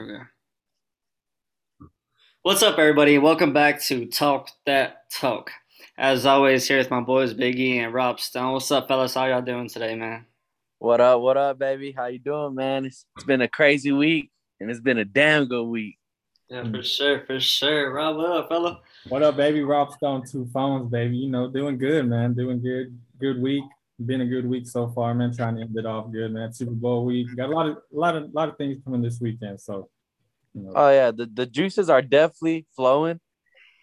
Okay. What's up, everybody? Welcome back to Talk That Talk. As always, here with my boys Biggie and Rob Stone. What's up, fellas? How y'all doing today, man? What up? What up, baby? How you doing, man? It's, it's been a crazy week, and it's been a damn good week. Yeah, for sure, for sure. Rob, what up, fella? What up, baby? Rob Stone, two phones, baby. You know, doing good, man. Doing good. Good week. Been a good week so far, man. Trying to end it off good, man. Super Bowl week. Got a lot of, a lot of, a lot of things coming this weekend. So, you know, Oh yeah, the, the juices are definitely flowing.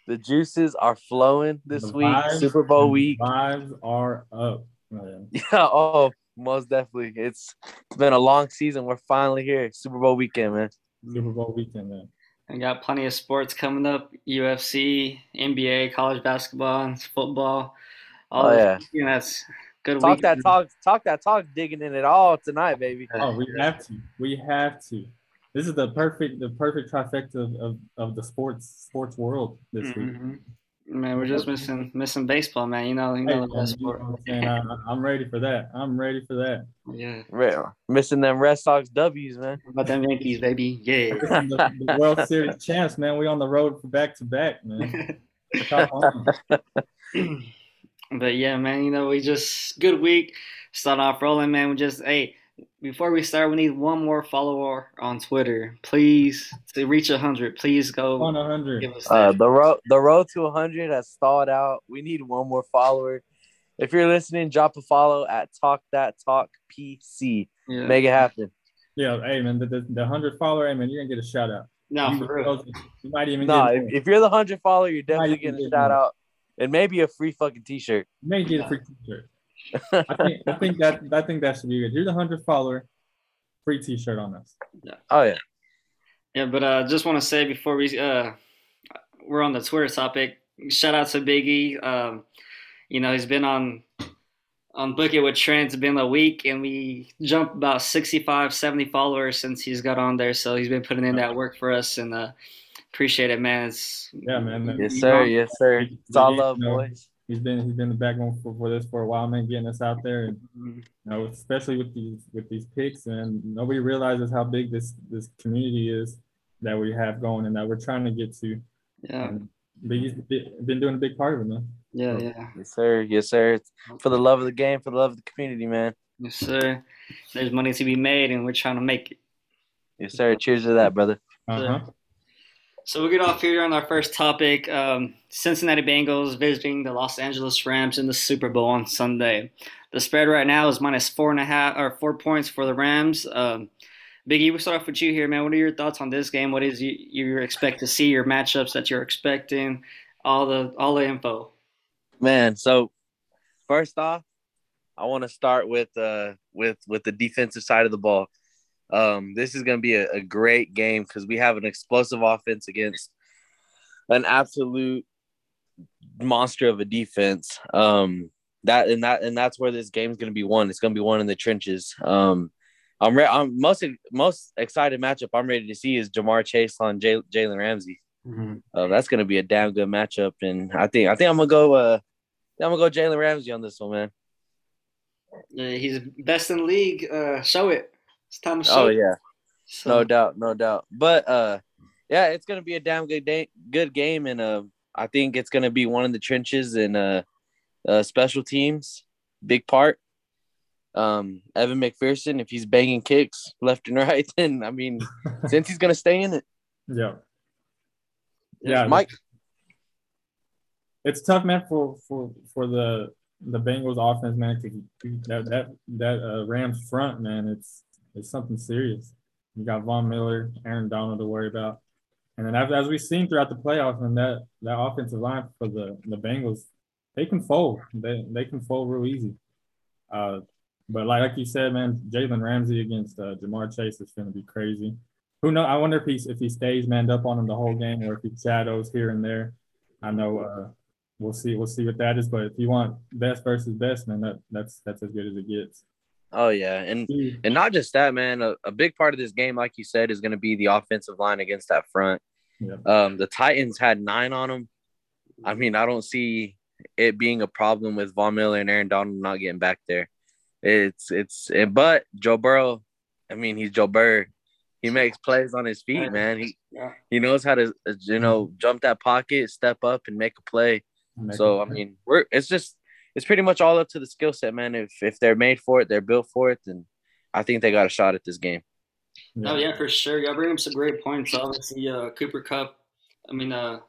The juices are flowing this the week. vibes- Super Bowl week. Vibes are up. man. Yeah. Oh, most definitely. It's it's been a long season. We're finally here. Super Bowl weekend, man. Super Bowl weekend, man. I got plenty of sports coming up: UFC, NBA, college basketball, football. All Oh, yeah. that's good. Talk week. that talk. Talk that talk. Digging in it all tonight, baby. Oh, we have to. We have to. This is the perfect, the perfect trifecta of, of, of the sports sports world this week. Mhm. Man, we're just missing missing baseball, man. You know, you Hey, the man, best you know sport. what I'm? I, I'm ready for that. I'm ready for that. Yeah, Right. Missing them Red Sox W's, man. What about them Yankees, baby. Yeah. the, the World Series champs, man. We on the road for back to back, man. Top on. but yeah, man, you know, we just good week. Start off rolling, man. We just hey, before we start, we need one more follower on Twitter, please. To reach hundred, please go On 100. give us Uh, the road the road to 100 has stalled out. We need one more follower. If you're listening, drop a follow at Talk That Talk PC. yeah. Make it happen. Yeah, hey man, the, the, the 100 follower, hey man, you're gonna get a shout out. no, you, for real. you might even No, get, if, if you're the 100 follower, you're definitely Might even getting a shout out and maybe a free fucking t-shirt. you may get a free t-shirt. I think I think that I think that should be good. You're the 100 follower, free t-shirt on us. Yeah. Oh yeah. Yeah, but uh, just want to say before we uh, we're on the Twitter topic, shout out to Biggie. Um, you know, he's been on on Book It with Trent. It's been a week, and we jumped about 65, 70 followers since he's got on there. So he's been putting in that work for us, and uh, appreciate it, man. It's Yeah, man. Yes, sir. Yes, sir. It's all love, You know, boys. He's been he's been the backbone for, for this for a while, man, getting us out there and you know, especially with these with these picks and nobody realizes how big this this community is that we have going and that we're trying to get to. yeah, And Biggie's be- been doing a big part of it, man. yeah, yeah. Yes, sir. Yes, sir. It's for the love of the game, for the love of the community, man. Yes, sir. There's money to be made, and we're trying to make it. Yes, sir. Cheers to that, brother. Uh-huh. So we'll get off here on our first topic. Um, Cincinnati Bengals visiting the Los Angeles Rams in the Super Bowl on Sunday. The spread right now is minus four and a half or four points for the Rams. Um, Biggie, we'll start off with you here, man. What are your thoughts on this game? What is you, you expect to see? Your matchups that you're expecting? All the all the info. Man, so first off, I want to start with uh with with the defensive side of the ball. Um, this is going to be a, a great game because we have an explosive offense against an absolute monster of a defense. Um, that and that and that's where this game is going to be won. It's going to be won in the trenches. Um, I'm re- I'm most most excited matchup I'm ready to see is Ja'Marr Chase on Jay- Jalen Ramsey. Uh, that's going to be a damn good matchup, and I think I think I'm gonna go. Uh, I'm gonna go Jalen Ramsey on this one, man. Uh, he's best in the league. Uh, show it. It's time to Oh yeah, So, no doubt, no doubt. But uh, yeah, it's gonna be a damn good day, good game, and uh, I think it's gonna be one of the trenches and uh, uh, special teams, big part. Um, Evan McPherson, if he's banging kicks left and right, then I mean, Cincy's gonna stay in it, Yeah. Yeah. Mike. It's tough, man, for for for the the Bengals offense, man. 'cause that that that uh, Rams front, man, it's it's something serious. You got Von Miller, Aaron Donald to worry about, and then as, we've seen throughout the playoffs, and that that offensive line for the the Bengals, they can fold. They they can fold real easy. Uh, but like like you said, man, Jalen Ramsey against uh, Ja'Marr Chase is going to be crazy. Who know? I wonder if he if he stays manned up on him the whole game, or if he shadows here and there. I know uh, we'll see. We'll see what that is. But if you want best versus best, man, that that's that's as good as it gets. Oh yeah, and And not just that, man. A, a big part of this game, like you said, is going to be the offensive line against that front. Yeah. Um, the Titans had nine on them. I mean, I don't see it being a problem with Von Miller and Aaron Donald not getting back there. It's it's it, but Joe Burrow. I mean, he's Joe Burrow. He he makes plays on his feet, man. He he knows how to uh, you know jump that pocket, step up, and make a play. So I mean, we're it's just it's pretty much all up to the skill set, man. If if they're made for it, they're built for it, then I think they got a shot at this game. Oh yeah, for sure. Y'all bring up some great points. Obviously, uh, Cooper Kupp. I mean, uh,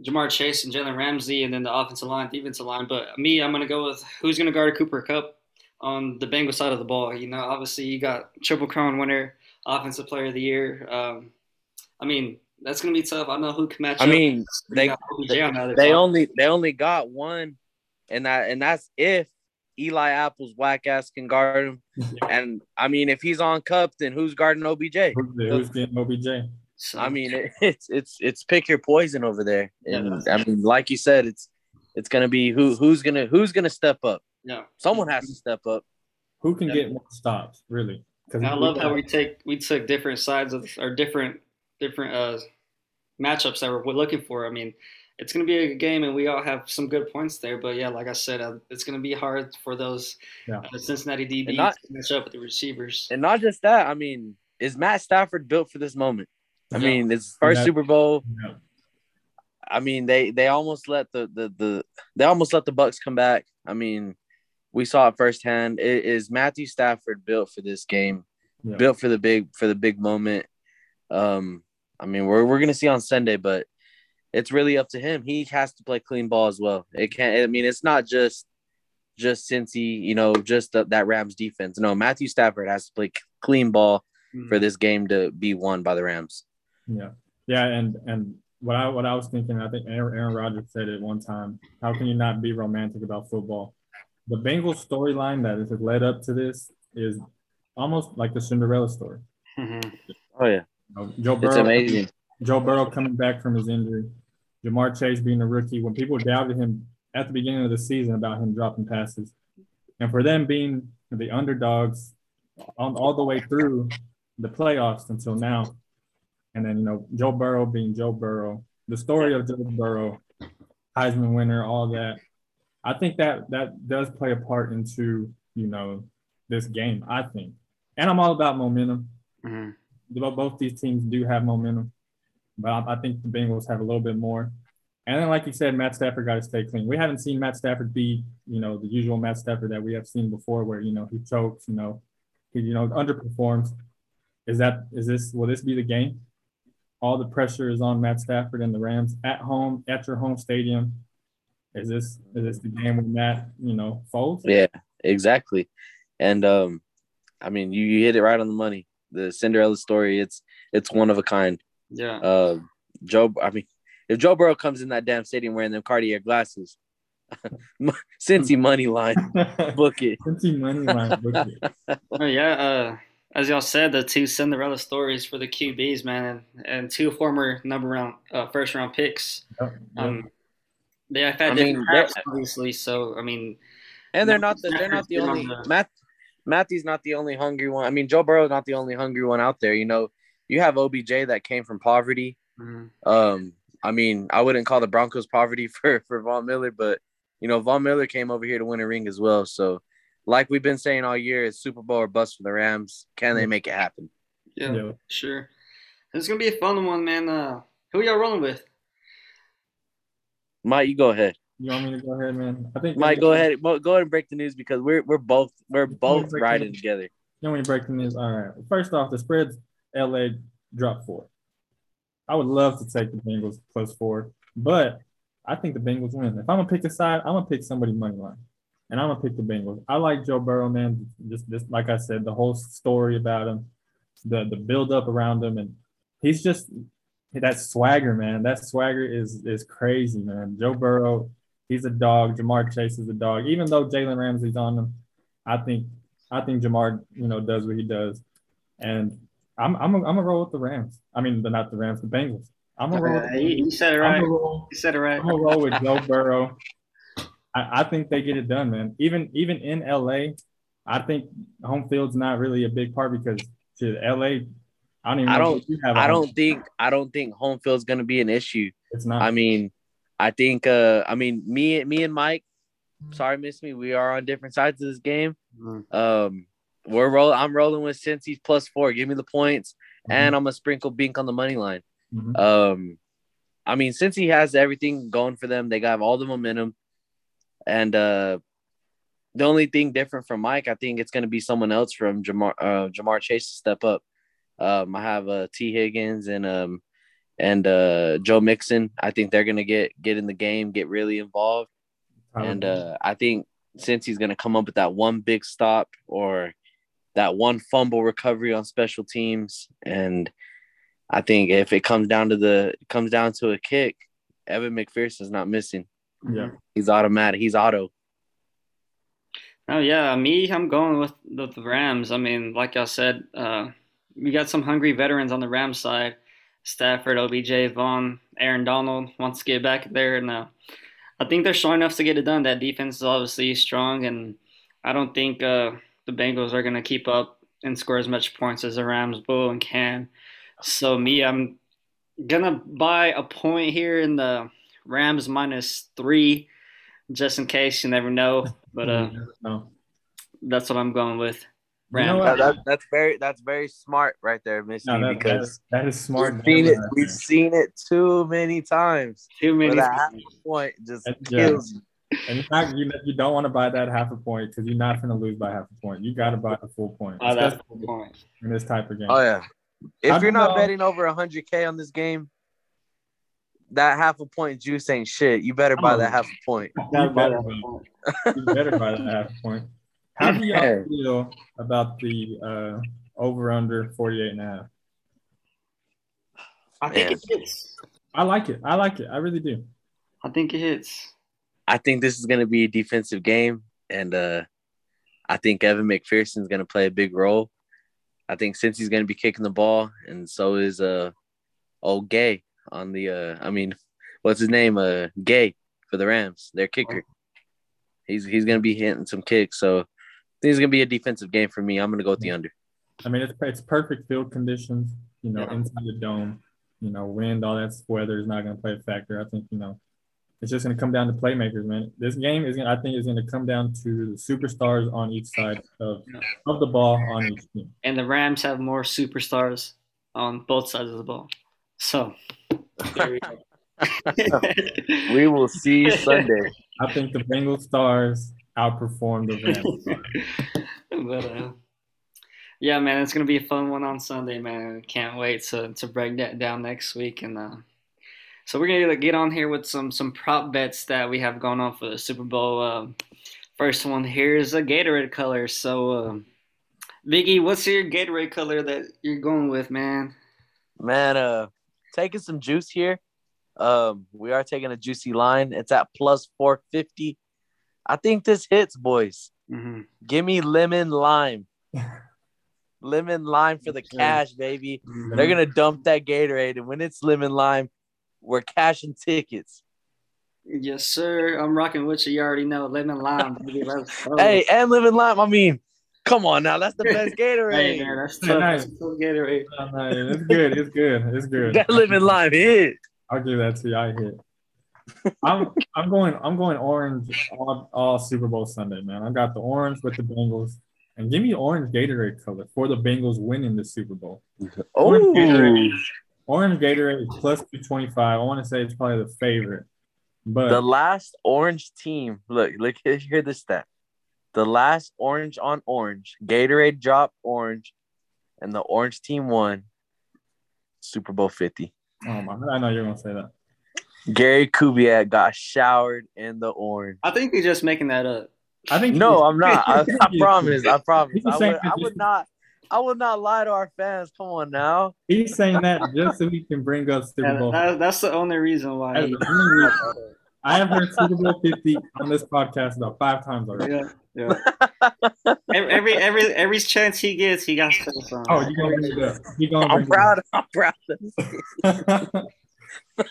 Jamar Chase and Jalen Ramsey, and then the offensive line, defensive line. But me, I'm gonna go with who's gonna guard Cooper Kupp on the Bengals side of the ball. You know, obviously you got Triple Crown winner, Offensive Player of the Year. Um, I mean, that's gonna be tough. I don't know who can match I mean, they got the they only they only got one, and that and that's if Eli Apple's whack ass can guard him. And I mean, if he's on Kupp, then who's guarding OBJ? Who's, who's getting OBJ? I mean, it, it's it's it's pick your poison over there. Yeah. And I mean, like you said, it's it's gonna be who who's gonna who's gonna step up. yeah. Someone has to step up. Who can Yeah. get more stops, really? Because I love how we take we took different sides of or different different uh matchups that we're, we're looking for. I mean, it's going to be a good game, and we all have some good points there. But yeah, like I said, uh, it's going to be hard for those Yeah. uh, Cincinnati DBs not- to match up with the receivers. And not just that. I mean, is Matt Stafford built for this moment? I Yeah. mean, it's his first Yeah. Super Bowl. Yeah. I mean, they they almost let the the the they almost let the Bucs come back. I mean, we saw it firsthand. It is Matthew Stafford built for this game, Yeah. built for the big for the big moment. Um, I mean, we're we're gonna see on Sunday, but it's really up to him. He has to play clean ball as well. It can't. I mean, it's not just just since he you know just the, that Rams defense. No, Matthew Stafford has to play clean ball Mm. for this game to be won by the Rams. Yeah, yeah, and and what I what I was thinking, I think Aaron, Aaron Rodgers said it one time. How can you not be romantic about football? The Bengals storyline that has led up to this is almost like the Cinderella story. Mhm. Oh yeah, You know, Joe Burrow, it's amazing. Joe Burrow coming back from his injury, Ja'Marr Chase being a rookie. When people doubted him at the beginning of the season about him dropping passes, and for them being the underdogs on all the way through the playoffs until now, and then you know Joe Burrow being Joe Burrow, the story of Joe Burrow, Heisman winner, all that. I think that that does play a part into you know this game. I think, and I'm all about momentum Mhm. both both these teams do have momentum, but I, I think the Bengals have a little bit more. And then, like you said, Matt Stafford got to stay clean. We haven't seen Matt Stafford be, you know, the usual Matt Stafford that we have seen before, where you know he chokes, you know, he you know underperforms. Is that is this will this be the game? All the pressure is on Matt Stafford and the Rams at home at your home stadium. Is this is this the game when Matt you know folds? Yeah, exactly. And um, I mean, you, you hit it right on the money. The Cinderella story, it's it's one of a kind. Yeah. Uh, Joe, I mean, if Joe Burrow comes in that damn stadium wearing them Cartier glasses, Cincy money line, book it. Cincy money line. book it. Oh, yeah. Uh, as y'all said, the two Cinderella stories for the QBs, man, and, and two former number round, uh, first round picks. Yep, yep. Um, they have had I different mean, paths, obviously. So I mean, And they're not the they're not the only Matt Matthew's not the only hungry one. I mean, Joe Burrow's not the only hungry one out there. You know, you have OBJ that came from poverty. mhm. Um, I mean, I wouldn't call the Broncos poverty for for Von Miller, but you know, Von Miller came over here to win a ring as well. So, like we've been saying all year, it's Super Bowl or bust for the Rams. Can they make it happen? yeah, Yeah. sure. It's gonna be a fun one, man. Uh, who y'all rolling with? Mike, you go ahead. You want me to go ahead, man? I think Mike, go ahead. Go ahead and break the news because we're we're both we're both riding together. You want me to break the news? All right. First off, the spread's LA drop four. I would love to take the Bengals plus four, but I think the Bengals win. If I'm gonna pick a side, I'm gonna pick somebody money line, and I'm gonna pick the Bengals. I like Joe Burrow, man. Just, just like I said, the whole story about him, the the build up around him, and he's just that swagger, man. That swagger is is crazy, man. Joe Burrow, he's a dog. Ja'Marr Chase is a dog. Even though Jalen Ramsey's on him, I think I think Ja'Marr, you know, does what he does, and I'm I'm a, I'm gonna roll with the Rams. I mean, the, not the Rams, the Bengals. I'm gonna roll. With Uh, the he, he said it I'm right. gonna roll. He said it right. I'm gonna roll with Joe Burrow. I, I think they get it done, man. Even even in LA, I think home field's not really a big part because to LA, I don't even. I don't- if you have a I don't think I don't think home field's gonna be an issue. It's not. I mean, I think uh I mean me me and Mike, sorry miss me, we are on different sides of this game. Mhm. Um we're rolling I'm rolling with Cincy's plus four. Give me the points. and I'm gonna sprinkle Bink on the money line. Mhm. Um, I mean, Cincy has everything going for them, they got all the momentum, and uh, the only thing different from Mike, I think it's gonna be someone else from Ja'Marr uh, Ja'Marr Chase to step up. Um, I have uh, Tee Higgins and um and uh, Joe Mixon. I think they're gonna get get in the game, get really involved, and uh, I think Cincy's gonna come up with that one big stop or that one fumble recovery on special teams, and I think if it comes down to the comes down to a kick, Evan McPherson's not missing. yeah, He's automatic. He's auto. Oh yeah, me, I'm going with the, the Rams. I mean, like I said, uh, we got some hungry veterans on the Rams side. Stafford, OBJ, Von, Aaron Donald wants to get back there, and uh, I think they're strong enough to get it done. That defense is obviously strong, and I don't think uh, the Bengals are gonna keep up and score as much points as the Rams will and can. So me, I'm gonna buy a point here in the Rams minus three, just in case. You never know, but uh, no. that's what I'm going with. You know Rams. That- that's very that's very smart right there, Missy, No, that, that, because is, that is smart. we've seen it. right We've seen it too many times. Too Where many. that half point just That's- yeah. kills you. And in fact, you you don't want to buy that half a point because you're not going to lose by half a point. You got to buy the full point, Oh, that's especially the point. in this type of game. Oh yeah. If How you're not y'all- betting over 100k on this game, that half a point juice ain't shit. You better buy that half a point. You better, you better buy that half a point. How do y'all feel about the uh, over under 48 and a half? I think Man. it hits. I like it. I like it. I really do. I think it hits. I think this is gonna be a defensive game, and uh, I think Evan McPherson is gonna play a big role. I think since he's gonna be kicking the ball, and so is uh old Gay on the uh I mean, what's his name? Uh Gay for the Rams, their kicker. He's he's gonna be hitting some kicks, so I think it's gonna be a defensive game for me. I'm gonna go with the under. I mean, it's it's perfect field conditions. You know, Yeah. inside the dome. You know, wind, all that weather is not going to play a factor. I think you know, it's just going to come down to playmakers, man. This game is going. to I think is going to come down to the superstars on each side of of the ball on each team. And the Rams have more superstars on both sides of the ball. So there we go. We will see Sunday. I think the Bengal stars outperform the Rams. but uh, yeah, man, it's gonna be a fun one on Sunday, man. Can't wait to to break that down next week. And uh, so we're gonna get on here with some some prop bets that we have going on for the Super Bowl. Um, first one here is a Gatorade color. So, um, Biggie, what's your Gatorade color that you're going with, man? Man, uh, taking some juice here. Um, we are taking a juicy line. It's at plus 450. I think this hits, boys. hmm Give me lemon lime. lemon lime for the cash, baby. They're gonna dump that Gatorade, and when it's lemon lime, we're cashing tickets. Yes, sir. I'm rocking with you. You already know lemon lime. Baby. Let's. Hey, and lemon lime. I mean, come on now, that's the best Gatorade. Hey, man, that's Hey, tough. nice. That's tough Gatorade. No, it's good. It's good. It's good. that lemon lime hit. I'll give that to you. I hit. I'm I'm going I'm going orange all, all Super Bowl Sunday, man. I got the orange with the Bengals. And give me orange Gatorade color for the Bengals winning the Super Bowl. Orange Gatorade, orange Gatorade is plus 225. I want to say it's probably the favorite. But The last orange team. Look, look here. Hear this stat. The last orange on orange. Gatorade dropped orange, and the orange team won Super Bowl Fifty. oh my, I know you're gonna say that. Gary Kubiak got showered in the orange. I think you're just making that up. I think No, I'm not. I, I promise. I promise. I would, I would not. I will not lie to our fans. Come on now. He's saying that just so he can bring up Super Yeah, Bowl. that- that's the only reason why. That's He, only reason. I have heard Super Bowl 50 on this podcast about five times already. yeah, yeah. every, every every every chance he gets, he got to say. Oh, you gonna bring it up? You gonna I'm bring proud. I'm proud. it up.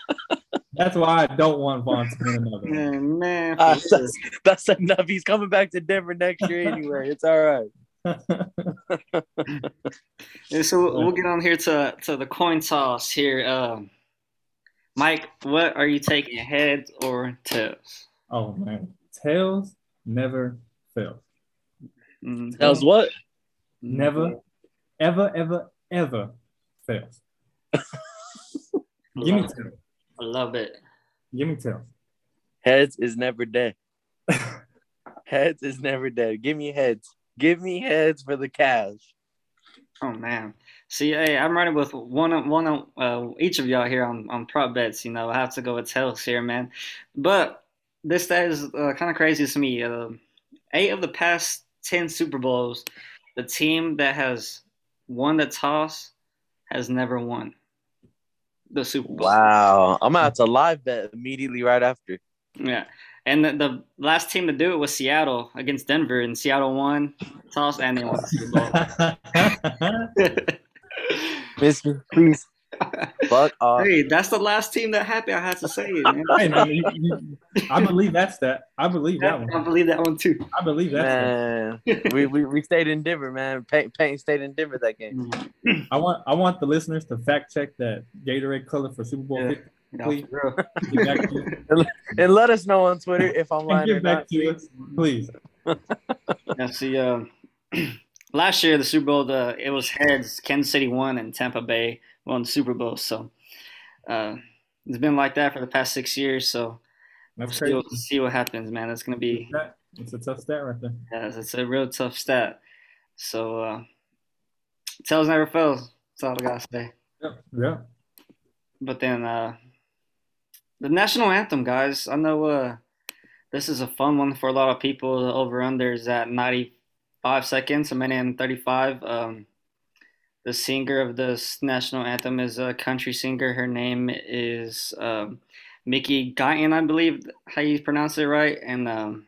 That's why I don't want Von to win another. one. Man, man. Uh, that's, that's enough. He's coming back to Denver next year anyway. It's all right. Yeah, so we'll, we'll get on here to to the coin toss here. Um, Mike, what are you taking, heads or tails? oh man, tails never fail. Mhm. That was what? Never, ever, ever, ever fails. Give me tails. I love it. Give me tails. Heads is never dead. Heads is never dead. Give me heads. Give me heads for the cash. Oh man. See, hey, I'm running with one one uh, each of y'all here on, on prop bets. You know, I have to go with tails here, man. But this stat is uh, kind of crazy to me. Uh, eight of the past ten Super Bowls, the team that has won the toss has never won the Super Bowl. Wow. I'm out to live bet immediately right after. Yeah. And the, the last team to do it was Seattle against Denver, and Seattle won toss and they won the Super Bowl. Mister, please. Fuck off. hey, that's the last team that happened. I had to say it, man. hey man, you, you, I believe that's that. I believe that one. I believe that one too. I believe that. Man, we, we we stayed in Denver, man. Payne, Payne stayed in Denver that game. I want I want the listeners to fact check that Gatorade color for Super Bowl Yeah. 50. No, Please. for back to, And let us know on Twitter if I'm and lying or get back not. to us, please. Yeah, see, um, last year the Super Bowl, the it was heads. Kansas City won, and Tampa Bay won the Super Bowl. So uh, it's been like that for the past six years. So we'll That's see, what, crazy. see what happens, man. It's gonna be It's a tough stat right there. yeah, it's a real tough stat. So uh, tails never fails. That's all I gotta say. Yeah. Yeah. But then uh, the national anthem, guys. I know uh, this is a fun one for a lot of people. The over under is at 95 seconds, a minute and 35. Um, the singer of this national anthem is a country singer. Her name is um, Mickey Guyton, I believe how you pronounce it right. And um,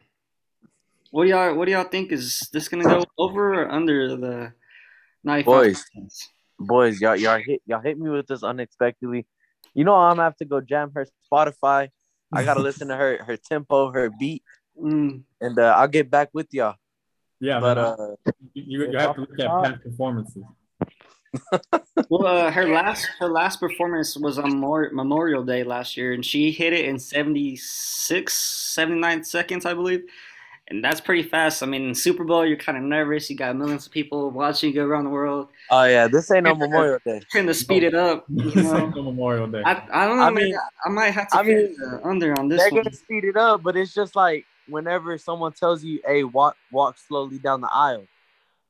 what do y'all what do y'all think? Is this gonna go over or under the 95 Boys. seconds? Boys, y'all y'all hit y'all hit me with this unexpectedly. You know I'm gonna have to go jam her Spotify. I gotta listen to her her tempo, her beat, Mm, and uh, I'll get back with y'all. Yeah, But man. uh, you, you have to look at past performances. Well, uh, her last her last performance was on Mor- Memorial Day last year, and she hit it in 76, 79 seconds, I believe. And that's pretty fast. I mean, Super Bowl, you're kind of nervous. You got millions of people watching you go around the world. oh yeah, this ain't no Memorial Day. Trying to speed it up. You This know? ain't no Memorial Day. I, I don't know. I mean- I might have to I mean, the under on this They're one. gonna speed it up, but it's just like whenever someone tells you, "Hey, walk walk slowly down the aisle,"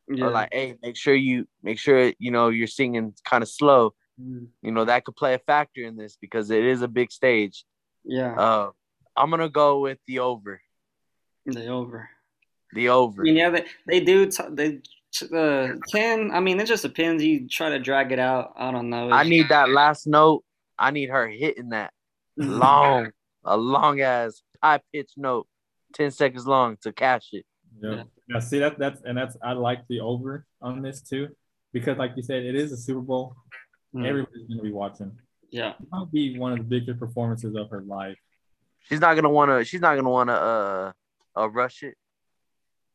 Yeah. or like, "Hey, make sure you make sure you know you're singing kind of slow." Mm, You know that could play a factor in this because it is a big stage. yeah. Uh, I'm gonna go with the over. The over. The over. I over. mean, yeah, they, they do. T- they uh, can. I mean, it just depends. You try to drag it out. I don't know. I need that last note. I need her hitting that long, a long ass high pitch note, ten seconds long to cash it. Yeah. Yeah. yeah. See that that's and that's I like the over on this too, because like you said, it is a Super Bowl. Mm, Everybody's gonna be watching. yeah. It might be one of the biggest performances of her life. She's not gonna wanna. She's not gonna wanna uh, uh rush it.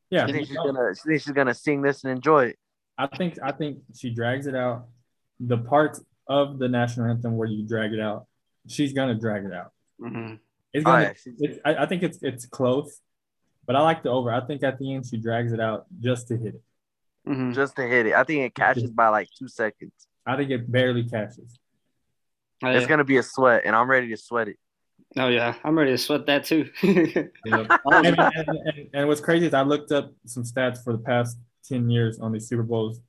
Yeah, I think she's gonna. She thinks she's gonna sing this and enjoy it. I think I think she drags it out. The parts of the national anthem where you drag it out, she's gonna drag it out. Mm-hmm. It's gonna. yeah, she's- it's, I, I think it's it's close, but I like the over. I think at the end she drags it out just to hit it. hmm just to hit it. I think it cashes by like two seconds. I think it barely catches. Oh, It's gonna be a sweat, and I'm ready to sweat it. Oh yeah, I'm ready to sweat that too. and, and, and- and what's crazy is I looked up some stats for the past ten years on these Super Bowls,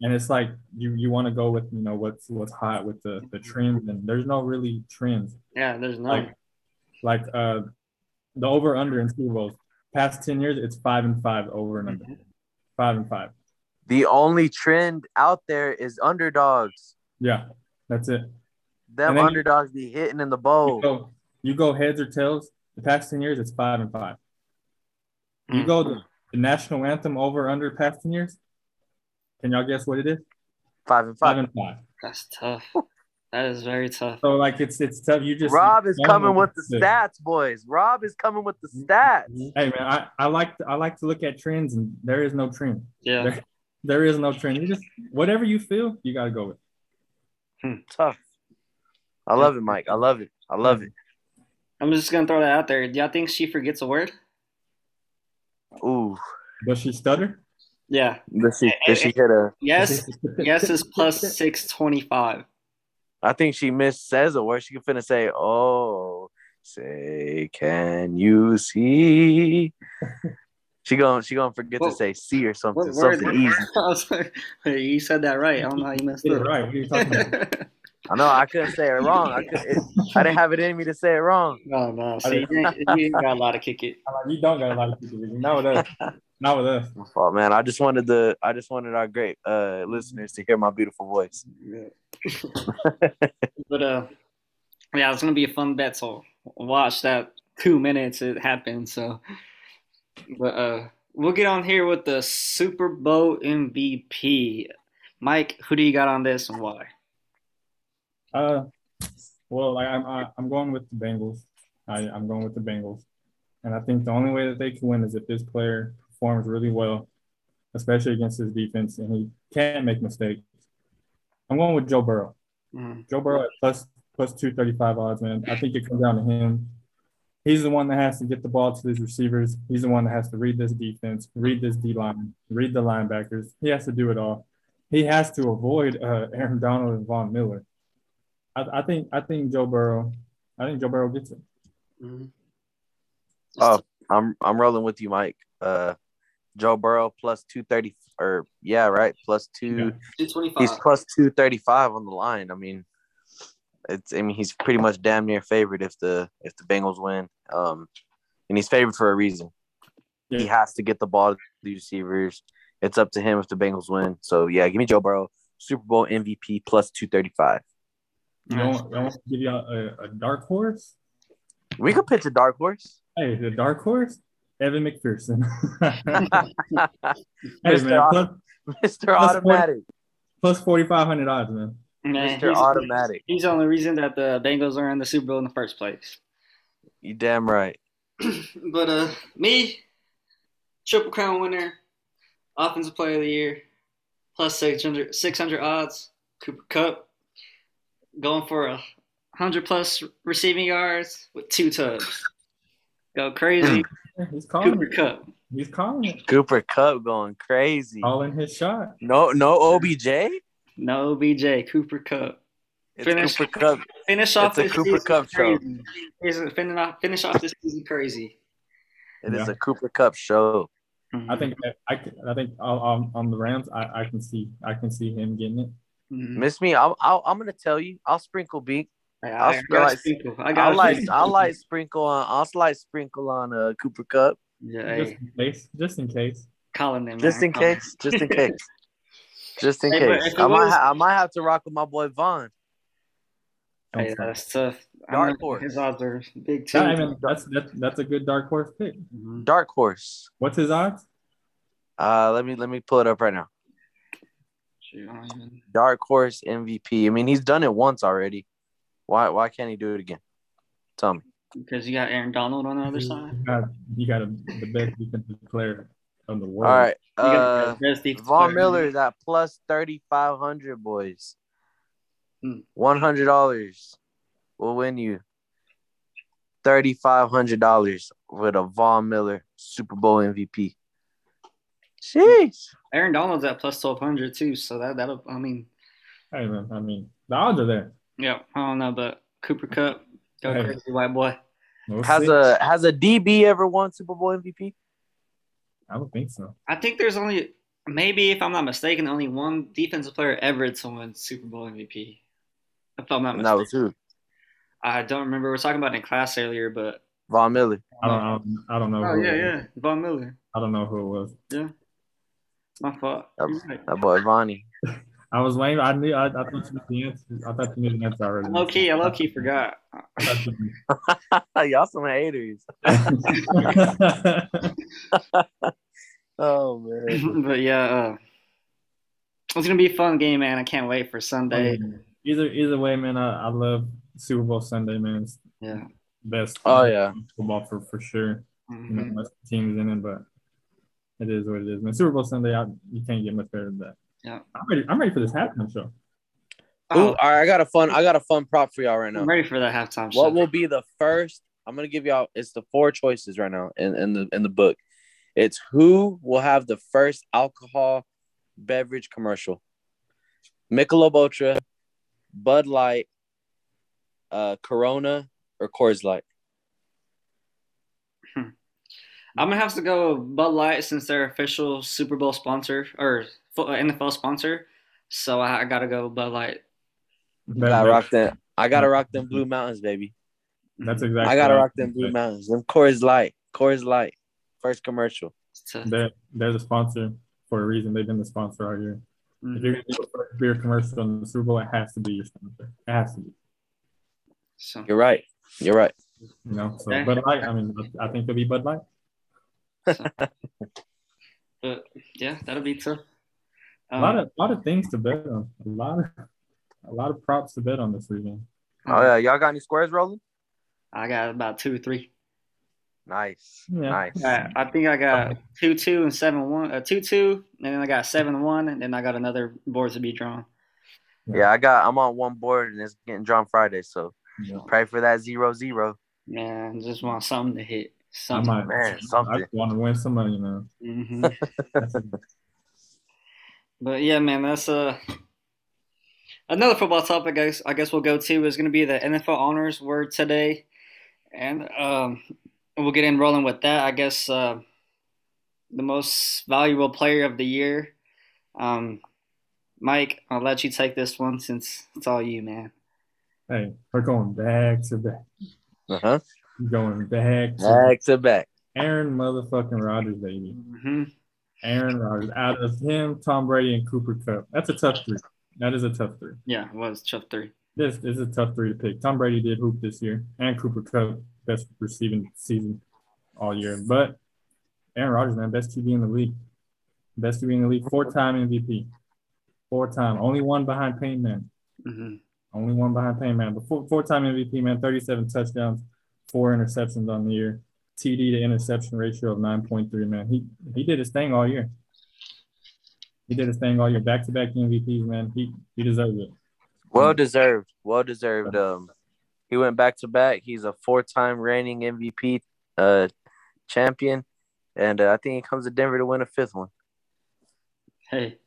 and it's like you you want to go with you know what's what's hot with the the trends, and there's no really trends. yeah, there's no. Like like uh the over under in Super Bowls past ten years it's five and five over and under five and five. The only trend out there is underdogs. Yeah, that's it. Them And then- underdogs be hitting in the You bowl. Go, you go heads or tails. The past ten years it's five and five. You Mm. go the, the national anthem over under past ten years. Can y'all guess what it is? Five and Five five. and five. That's tough. That is very tough. So like it's it's tough. You just Rob is coming with the to do. stats, boys. Rob is coming with the stats. Hey man, I, I like to, I like to look at trends, and there is no trend. Yeah. There, there is no trend. You just whatever you feel, you gotta go with. Tough. I love it, Mike. I love it. I love it. I'm just gonna throw that out there. Do y'all think she forgets a word? Ooh. Does she stutter? Yeah. Does she, does she hit a? Yes. yes is plus six twenty five. I think she miss says a word. She can finna say, "Oh, say, can you see?" she gonna she gonna forget What- to say "see" or something. What word? Something easy. Like, you said that right. I don't know how you messed Yeah, up. right. What are you talking about? I know I couldn't say it wrong. I could, it, I didn't have it in me to say it wrong. no, no. See, you ain't, you ain't got a lot to kick it. I'm you don't got a lot of people. Not with us. Not with us. My fault, man. I just wanted the I just wanted our great uh listeners to hear my beautiful voice. Yeah. But uh, yeah, it's gonna be a fun bet. So watch that two minutes it happened. So, but uh, we'll get on here with the Super Bowl MVP. Mike, who do you got on this and why? Uh, well, like I'm I, I'm going with the Bengals. I I'm going with the Bengals, and I think the only way that they can win is if this player performs really well, especially against his defense, and he can't make mistakes. I'm going with Joe Burrow. Mm, Joe Burrow at plus plus two thirty five odds, man. I think it comes down to him. He's the one that has to get the ball to his receivers. He's the one that has to read this defense, read this D line, read the linebackers. He has to do it all. He has to avoid uh, Aaron Donald and Von Miller. I, I think I think Joe Burrow. I think Joe Burrow gets it. mm. Oh, I'm I'm rolling with you, Mike. Uh, Joe Burrow plus two thirty or yeah, right, plus two. Yeah. He's plus two thirty five on the line. I mean, it's I mean he's pretty much damn near favored if the if the Bengals win. Um, and he's favored for a reason. He has to get the ball to the receivers. It's up to him if the Bengals win. So yeah, give me Joe Burrow, Super Bowl MVP plus two thirty five. You don't, want to give you a, a dark horse? We could pitch a dark horse. Hey, the dark horse, Evan McPherson. hey Mr. man, plus, Mr. Automatic. plus forty five hundred odds, man. Man, Mr. he's, Automatic. he's the only reason that the Bengals are in the Super Bowl in the first place. You damn right. but uh, me, triple crown winner, offensive player of the year, plus 600, 600 odds. Cooper Kupp, going for a hundred plus receiving yards with two tubs. Go crazy, hmm. He's calling Cooper it. Kupp. He's calling it. Cooper Kupp going crazy. Calling his shot. No, no OBJ. No BJ, Cooper Kupp. It's Finish. Cooper Kupp. Finish off It's a this Cooper season Kupp show. crazy. Finish- Finish off, finish off this season crazy. It is Yeah. a Cooper Kupp show. Mm-hmm. I think I, I think on, on the Rams, I, I can see I can see him getting it. Mhm. Miss me. I'll, I'll, I'm gonna tell you. I'll sprinkle beak. I, I'll I, sp- got like- sprinkle. I I'll got like. I'll like sprinkle on. I'll like sprinkle on a Cooper Kupp Yeah, Just in case. Just in case. calling them. just in case. Just in case. Just in Hey, case. I might. was- Ha- I might have to rock with my boy Von. them. Hey, Don't front. that's tough. I Dark know horse. His odds are big too. Yeah, I mean, that's, that's that's a good dark horse pick. Mhm. Dark horse. What's his odds? Uh, let me let me pull it up right now. Shoot, I don't even- Dark horse MVP. I mean, he's done it once already. Why? Why can't he do it again? Tell me. Because you got Aaron Donald on the other side. You got, you got a, the best defensive player of the world. right. You got Uh, the best defensive Von. Miller is at plus thirty five hundred, boys. Hmm. One hundred dollars will win you thirty five hundred dollars with a Von Miller Super Bowl MVP. Sheesh. Aaron Donald's at plus twelve hundred too. So that that'll. I mean, Hey man, I mean the odds are there. yeah. I don't know, but Cooper Kupp, go Hey. crazy, white boy. We'll Has see. a has a DB ever won Super Bowl MVP? I don't think so. I think there's only maybe if I'm not mistaken, only one defensive player ever to win Super Bowl MVP. If I'm not And that was who? I don't remember. We were talking about it in class earlier, but Von Miller. I don't. I don't, I don't know. oh who yeah, it was. yeah, Von Miller. I don't know who it was. My fault. Yep. You're right. That boy Vonnie. I was waiting. I knew. I, I thought you knew the answer. I thought you knew the answer already. Low key, I low key forgot. I thought you knew. Y'all some haters. Oh man. but yeah, uh, it's gonna be a fun game, man. I can't wait for Sunday. either either way, man. I, I love Super Bowl Sunday, man. It's Yeah. best. Oh yeah. football for for sure. You know, unless the team is in it, but it is what it is. Man, Super Bowl Sunday, I, you can't get much better than that. Yeah. I'm ready. I'm ready for this halftime show. Ooh, Oh, all right, I got a fun. I got a fun prop for y'all right now. I'm ready for the halftime show. What will be the first? I'm gonna give y'all. It's the four choices right now in, in the in the book. It's who will have the first alcohol beverage commercial. Michelob Ultra, Bud Light, uh, Corona, or Coors Light. I'm gonna have to go Bud Light since they're official Super Bowl sponsor or uh, NFL sponsor. So I, I gotta go Bud Light. I gotta rock them. I gotta rock them Blue Mountains, baby. That's exactly. I gotta what rock them Blue Mountains. Them Coors Light. Coors Light. First commercial. So, They're they're the sponsor for a reason. They've been the sponsor all year. If mhm. you're gonna do a first beer commercial in the Super Bowl, it has to be your sponsor. It has to be. so You're right. You're right. You know, so Okay. Bud Light. I mean, I think it'll be Bud Light. But yeah, that'll be tough. A Um, lot of a lot of things to bet on. A lot of a lot of props to bet on this weekend. Oh yeah, y'all got any squares rolling? I got about two, or three. Nice. Yeah. Nice. I, I think I got two, two, and seven, one, uh, two, two, and then I got seven, one, and then I got another board to be drawn. Yeah, I got I'm on one board and it's getting drawn Friday, so Yeah. pray for that zero zero. Man, just want something to hit. I Something. might. Man, I something. just want to win some money, man. hmm But yeah, man, that's uh another football topic. I guess I guess we'll go to is going to be the NFL honors word today, and um, we'll get in rolling with that. I guess uh, the most valuable player of the year, um, Mike. I'll let you take this one since it's all you, man. Hey, we're going back to back. Uh-huh. We're going back to Back to back. Aaron motherfucking Rodgers, baby. hmm Aaron Rodgers. Out of him, Tom Brady, and Cooper Kupp. That's a tough three. That is a tough three. Yeah, it was tough three. This is a tough three to pick. Tom Brady did hoop this year, and Cooper Kupp best receiving season all year. But Aaron Rodgers, man, best QB in the league, best QB in the league, four-time MVP, four-time, only one behind Payne Man, hmm only one behind Payne Man, but four-time MVP, man, thirty-seven touchdowns, four interceptions on the year, TD to interception ratio of nine point three. Man, he he did his thing all year. He did his thing all year, back-to-back MVPs, man. He he deserves it. Well deserved. Well deserved. Um he went back to back. He's a four time reigning MVP uh champion. And uh, I think he comes to Denver to win a fifth one. Hey,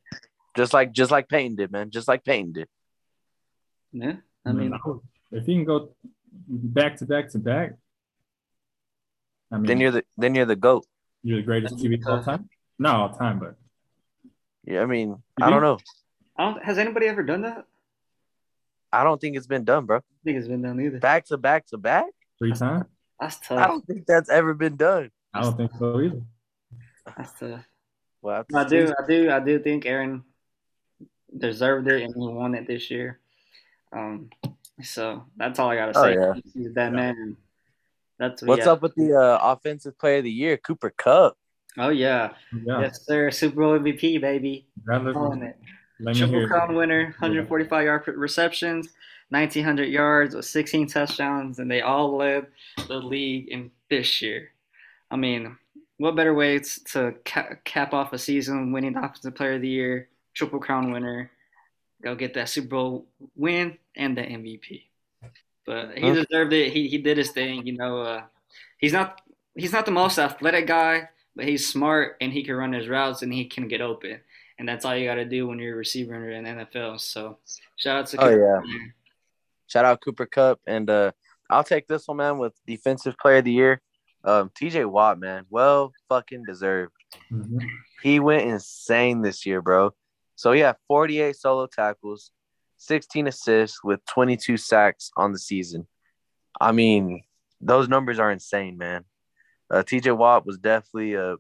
Just like just like Peyton did, man. Just like Peyton did. yeah. I mean, if you can go back to back to back, I mean, Then you're the then you're the GOAT. you're the greatest QB of all time. Not all time, but Yeah, I mean, I don't know. I don't, has anybody ever done that? I don't think it's been done, bro. I think it's been done either. Back to back to back? three times. That's tough. I don't think that's ever been done. I don't think so either. That's tough. Well, I do, I do, I do think Aaron deserved it and he won it this year. Um, so that's all I gotta Oh, say. yeah. He's that man. That's What's yeah. up with the uh, offensive player of the year, Cooper Kupp? Oh yeah, Yeah, yes sir, Super Bowl MVP baby, That look- calling it. let me Triple hear. crown winner, 145 yard receptions, 1900 yards with 16 touchdowns, and they all led the league in this year. I mean, what better way to ca- cap off a season winning the offensive player of the year, triple crown winner, go get that Super Bowl win and the MVP. But he Huh? deserved it. He he did his thing. You know, uh, he's not he's not the most athletic guy, but he's smart and he can run his routes and he can get open. And that's all you got to do when you're a receiver in the NFL. So shout out to Oh, Cooper. yeah. Shout out Cooper Kupp. And uh, I'll take this one, man, with defensive player of the year. Um, TJ Watt, man. Well fucking deserved. Mhm. He went insane this year, bro. So yeah, 48 solo tackles, 16 assists with 22 sacks on the season. I mean, those numbers are insane, man. Uh, TJ Watt was definitely a,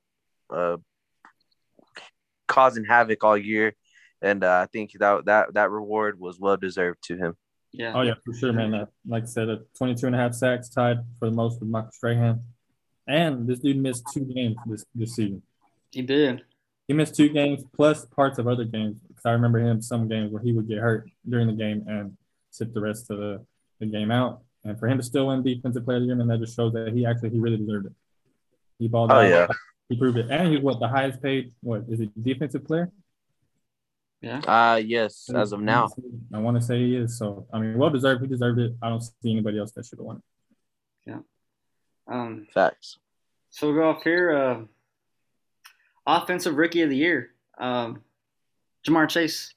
uh, causing havoc all year, and uh, I think that that that reward was well deserved to him. Yeah. Oh yeah, for sure, man. Uh, like I said, uh, 22 and a half sacks tied for the most with Michael Strahan. And this dude missed two games this, this season. He did. He missed two games plus parts of other games. Because I remember him some games where he would get hurt during the game and sit the rest of the, the game out. And for him to still win defensive player of the year, and that just shows that he actually he really deserved it. He balled Oh out. yeah, He proved it. And he's what the highest paid what is it defensive player? Yeah. uh yes, as of now. I want to say he is. So I mean well deserved. He deserved it. I don't see anybody else that should have won it. Yeah. Um. Facts. So we'll go off here. Uh, offensive rookie of the year, um, Ja'Marr Chase.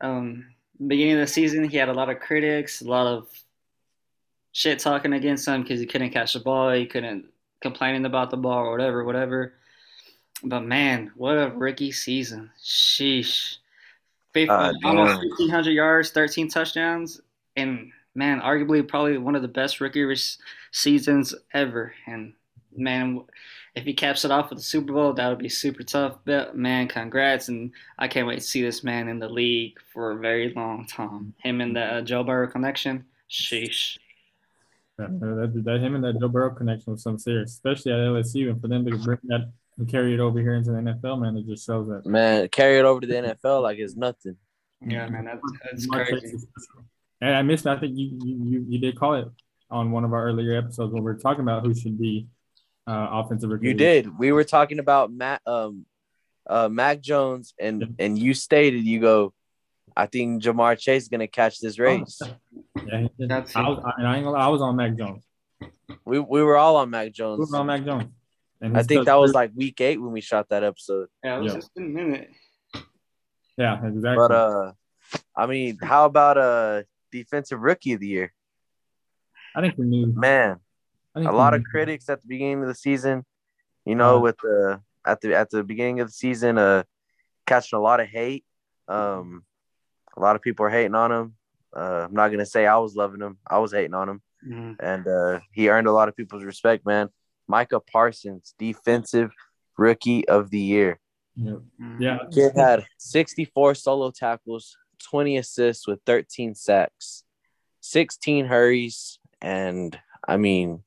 Um, beginning of the season, he had a lot of critics, a lot of shit talking against him because he couldn't catch the ball, he couldn't complaining about the ball or whatever, whatever. But man, what a rookie season! Sheesh, Uh, almost fifteen hundred yards, thirteen touchdowns, and man, arguably probably one of the best rookie re- seasons ever. And man, if he caps it off with the Super Bowl, that would be super tough. But man, congrats, and I can't wait to see this man in the league for a very long time. Him and the uh, Joe Burrow connection, sheesh. Yeah, that, that him and that Joe Burrow connection was something serious, especially at LSU, and for them to bring that and carry it over here into the NFL, man, it just shows that. Man, carry it over to the NFL like it's nothing. Yeah, man, that's, that's crazy. And I missed. I think you, you you you did call it on one of our earlier episodes when we were talking about who should be uh, offensive rookie. You of the year. did. We were talking about Matt, um, uh, Mac Jones, and and you stated you go. I think Ja'Marr Chase is gonna catch this race. Yeah. That's I was, I, and I ain't gonna lie, I was on Mac Jones. We we were all on Mac Who Jones. was on Mac Jones? And I think that was like week eight when we shot that episode. Yeah, it was Yeah. just a minute. yeah, exactly. But uh, I mean, how about a defensive rookie of the year? I think we knew. Man, I think a lot of critics at the beginning of the season. You know, Uh, with the at the at the beginning of the season, uh, catching a lot of hate. Um, a lot of people are hating on him. Uh, I'm not gonna say I was loving him. I was hating on him, Mhm. and uh, he earned a lot of people's respect. Man, Micah Parsons, defensive rookie of the year. Yeah, Mhm. yeah. Kid had 64 solo tackles, 20 assists with 13 sacks, 16 hurries, and I mean,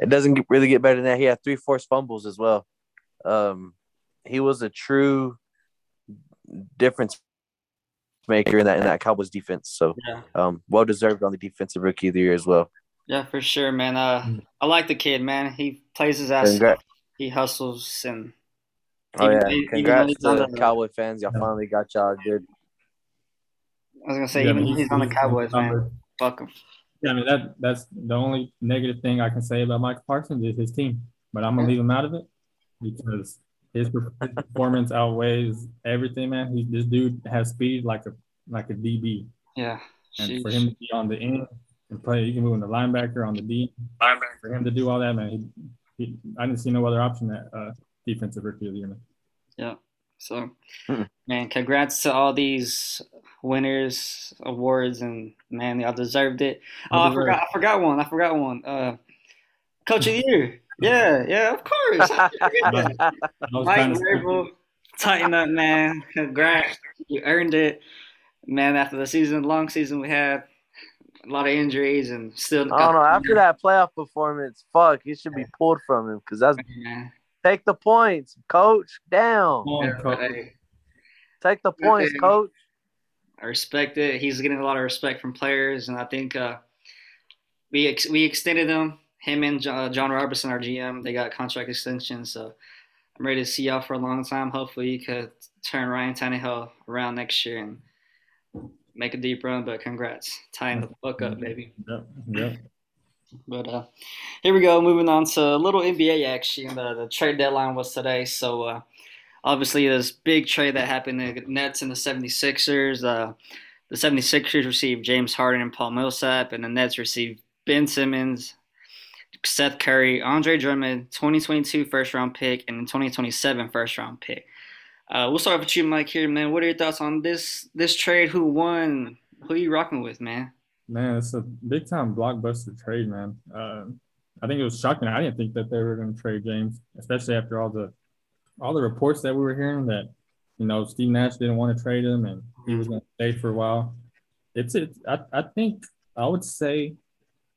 it doesn't get, really get better than that. He had three forced fumbles as well. Um, he was a true difference maker in that in that Cowboys defense. So, Yeah. um, well deserved on the defensive rookie of the year as well. Yeah, for sure, man. Uh. I like the kid, man. He plays his ass Congra- off. He hustles and oh even- yeah, congrats he's on to the- Cowboy fans. Y'all Yeah. finally got y'all good. I was gonna say Yeah, even he's- he's, on the Cowboys, man. Fuck him. Yeah, I mean that that's the only negative thing I can say about Michael Parsons is his team, but I'm gonna leave him out of it because his performance outweighs everything, man. He this dude has speed like a like a DB, Yeah. and for him to be on the end and play, you can move in the linebacker on the D. For him to do all that, man, he, he, I didn't see no other option at uh, defensive rookie of the year. Man. Yeah. So, Hmm. man, congrats to all these winners, awards, and man, y'all deserved it. Oh, I forgot. I forgot one. I forgot one. Uh, Coach of the year. Yeah, yeah, of course. How could I forget that? I was Mike trying to- Vrabel, tighten up, man. Congrats, you earned it, man. After the season, long season we had, a lot of injuries and still. I don't know. After that playoff performance, fuck, he should be pulled from him because that's Man, take the points, coach. Down. On, coach. Take the points, coach. I respect it. He's getting a lot of respect from players, and I think uh, we ex- we extended him. Him and Jo- uh, Jon Robinson, our GM, they got contract extensions. So I'm ready to see y'all for a long time. Hopefully, you could turn Ryan Tannehill around next year and make a deep run. But congrats, tying the fuck up, baby. Yep, yep. But uh, here we go. Moving on to a little NBA action. The, the trade deadline was today. So uh, obviously, this big trade that happened the Nets and the 76ers. Uh, the 76ers received James Harden and Paul Millsap, and the Nets received Ben Simmons, Seth Curry, Andre Drummond, 2022 first round pick, and 2027 first round pick. Uh, we'll start with you, Mike. Here, man. What are your thoughts on this this trade? Who won? Who you rocking with, man? Man, it's a big time blockbuster trade, man. Uh, I think it was shocking. I didn't think that they were going to trade James, especially after all the all the reports that we were hearing that you know Steve Nash didn't want to trade him and he was going to stay for a while. It's it. I, I think I would say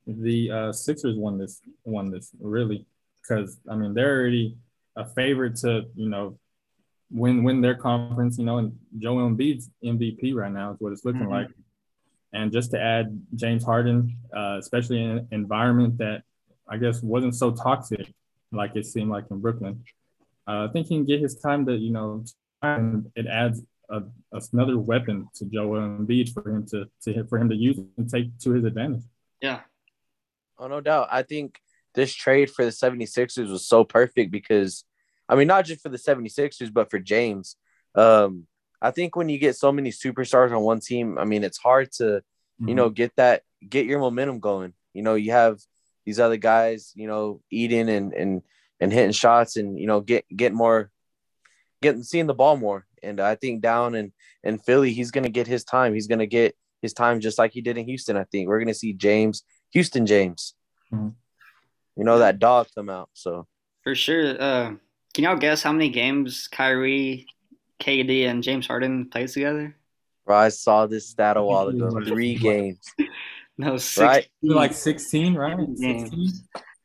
the uh, Sixers won this won this really because I mean they're already a favorite to you know win win their conference. You know, and Joel Embiid's MVP right now is what it's looking Mhm. like. And just to add James Harden, uh, especially in an environment that I guess wasn't so toxic like it seemed like in Brooklyn, I think he can get his time to, you know, and it adds a, another weapon to Joel Embiid for him to, to for him to use and take to his advantage. Yeah. Oh, no doubt. I think this trade for the 76ers was so perfect because I mean, not just for the 76ers, but for James. Um, I think when you get so many superstars on one team, I mean, it's hard to, mm-hmm. you know, get that, get your momentum going. You know, you have these other guys, you know, eating and and and hitting shots, and you know, get get more, getting seeing the ball more. And I think down in in Philly, he's gonna get his time. He's gonna get his time just like he did in Houston. I think we're gonna see James, Houston James. Mm-hmm. You know that dog come out. So for sure. Uh, can y'all guess how many games Kyrie, KD, and James Harden played together? Bro, I saw this stat a while ago. Three games. No, six, right? Like 16, right? 16?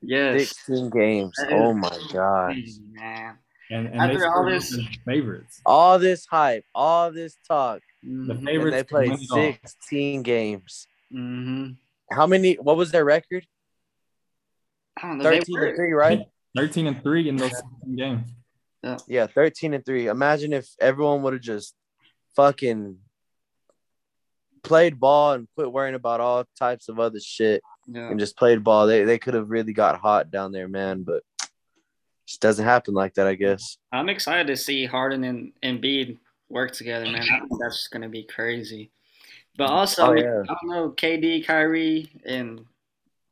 Yes. 16 games. Oh my god. Man. And, and After all this favorites. All this hype, all this talk. The favorites. they played 16 games. Mm-hmm. How many? What was their record? I don't know. 13 and 3, right? 13 and 3 in those games. Yeah. yeah, 13 and 3. Imagine if everyone would have just fucking played ball and quit worrying about all types of other shit yeah. and just played ball. They they could have really got hot down there, man, but it just doesn't happen like that, I guess. I'm excited to see Harden and Embiid work together, man. That's just gonna be crazy. But also, oh, yeah. I don't know, KD, Kyrie, and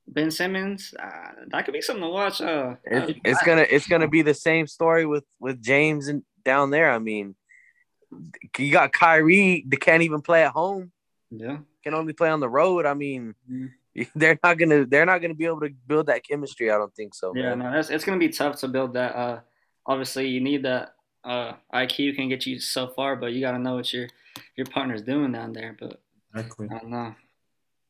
Ben Simmons. Uh, that could be something to watch. Uh, it, it's gonna it's gonna be the same story with with James and down there. I mean, you got Kyrie that can't even play at home. Yeah, can only play on the road. I mean, mm-hmm. they're not gonna they're not gonna be able to build that chemistry. I don't think so. Yeah, man. no, it's, it's gonna be tough to build that. Uh, obviously, you need that. Uh, IQ can get you so far, but you got to know what your your partner's doing down there. But exactly. I don't know.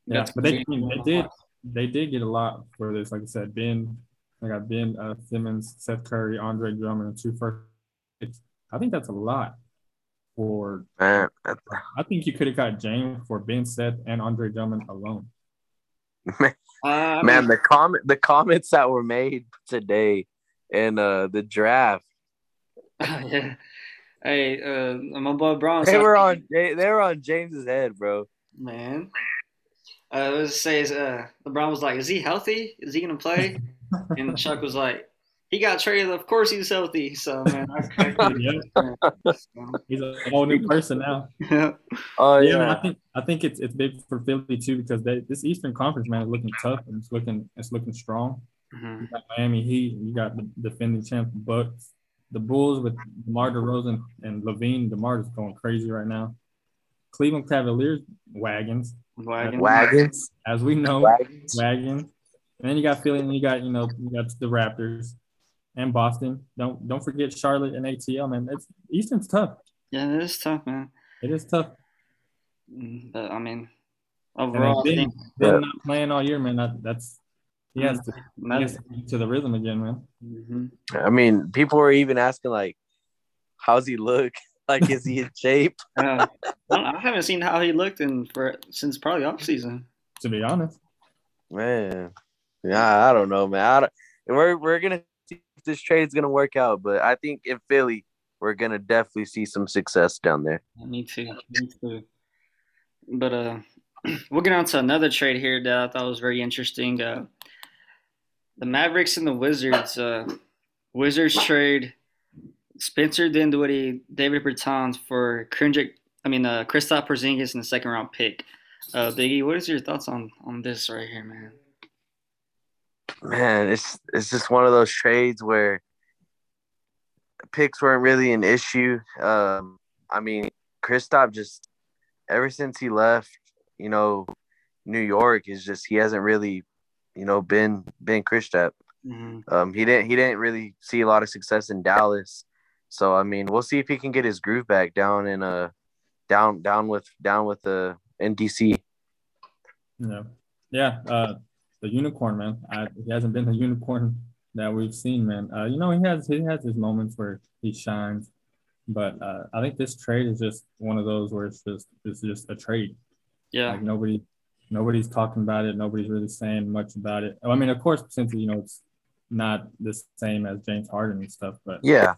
Yeah, That's but they, they did they did get a lot for this. Like I said, Ben, I got Ben uh, Simmons, Seth Curry, Andre Drummond, and two first. I think that's a lot for. Man, I think you could have got James for Ben, Seth, and Andre Drummond alone. Man, uh, man the comment, the comments that were made today in uh, the draft. yeah. Hey, uh, my boy Brown. They were on. They, they were on James's head, bro. Man, uh, let's say uh, LeBron was like, "Is he healthy? Is he gonna play?" and Chuck was like, "He got traded. Of course he's healthy." So man, I, I, he's a whole new person now. yeah. Oh yeah. yeah I think I think it's it's big for Philly too because they, this Eastern Conference man is looking tough and it's looking it's looking strong. Mm-hmm. You got Miami Heat, you got the defending champ Bucks, the Bulls with DeMar DeRozan and LaVine. DeMar is going crazy right now. Cleveland Cavaliers wagons. Wagons. Wagons. As we know, wagons. wagons. And then you got Philly, and you got you know you got the Raptors and Boston. Don't don't forget Charlotte and ATL, man. It's Eastern's tough. Yeah, it is tough, man. It is tough. But I mean, overall, ben, I think, ben not playing all year, man. That, that's he has to, he has to, to the rhythm again, man. Mm-hmm. I mean, people were even asking like, "How's he look?" Like, is he in shape? uh, I haven't seen how he looked in for since probably off season. To be honest, man, yeah, I don't know, man. I don't, we're we're gonna see if this trade's gonna work out, but I think in Philly, we're gonna definitely see some success down there. Me too. Me too. But uh, we'll get on to another trade here that I thought was very interesting. Uh, the Mavericks and the Wizards. Uh, Wizards trade Spencer Dinwiddie, Davis Bertans for Kendrick. I mean, uh, Kristaps Porzingis in the second round pick. Uh, Biggie, what is your thoughts on on this right here, man? Man, it's it's just one of those trades where picks weren't really an issue. Um, I mean, Kristaps just ever since he left, you know, New York is just he hasn't really, you know, been been Kristaps. Mm-hmm. Um, he didn't he didn't really see a lot of success in Dallas. So I mean, we'll see if he can get his groove back down in uh down down with down with the NDC. Yeah, yeah. Uh, the unicorn man. I, he hasn't been the unicorn that we've seen, man. Uh, you know, he has he has his moments where he shines, but uh, I think this trade is just one of those where it's just it's just a trade. Yeah. Like nobody nobody's talking about it. Nobody's really saying much about it. I mean, of course, since you know it's not the same as James Harden and stuff, but yeah,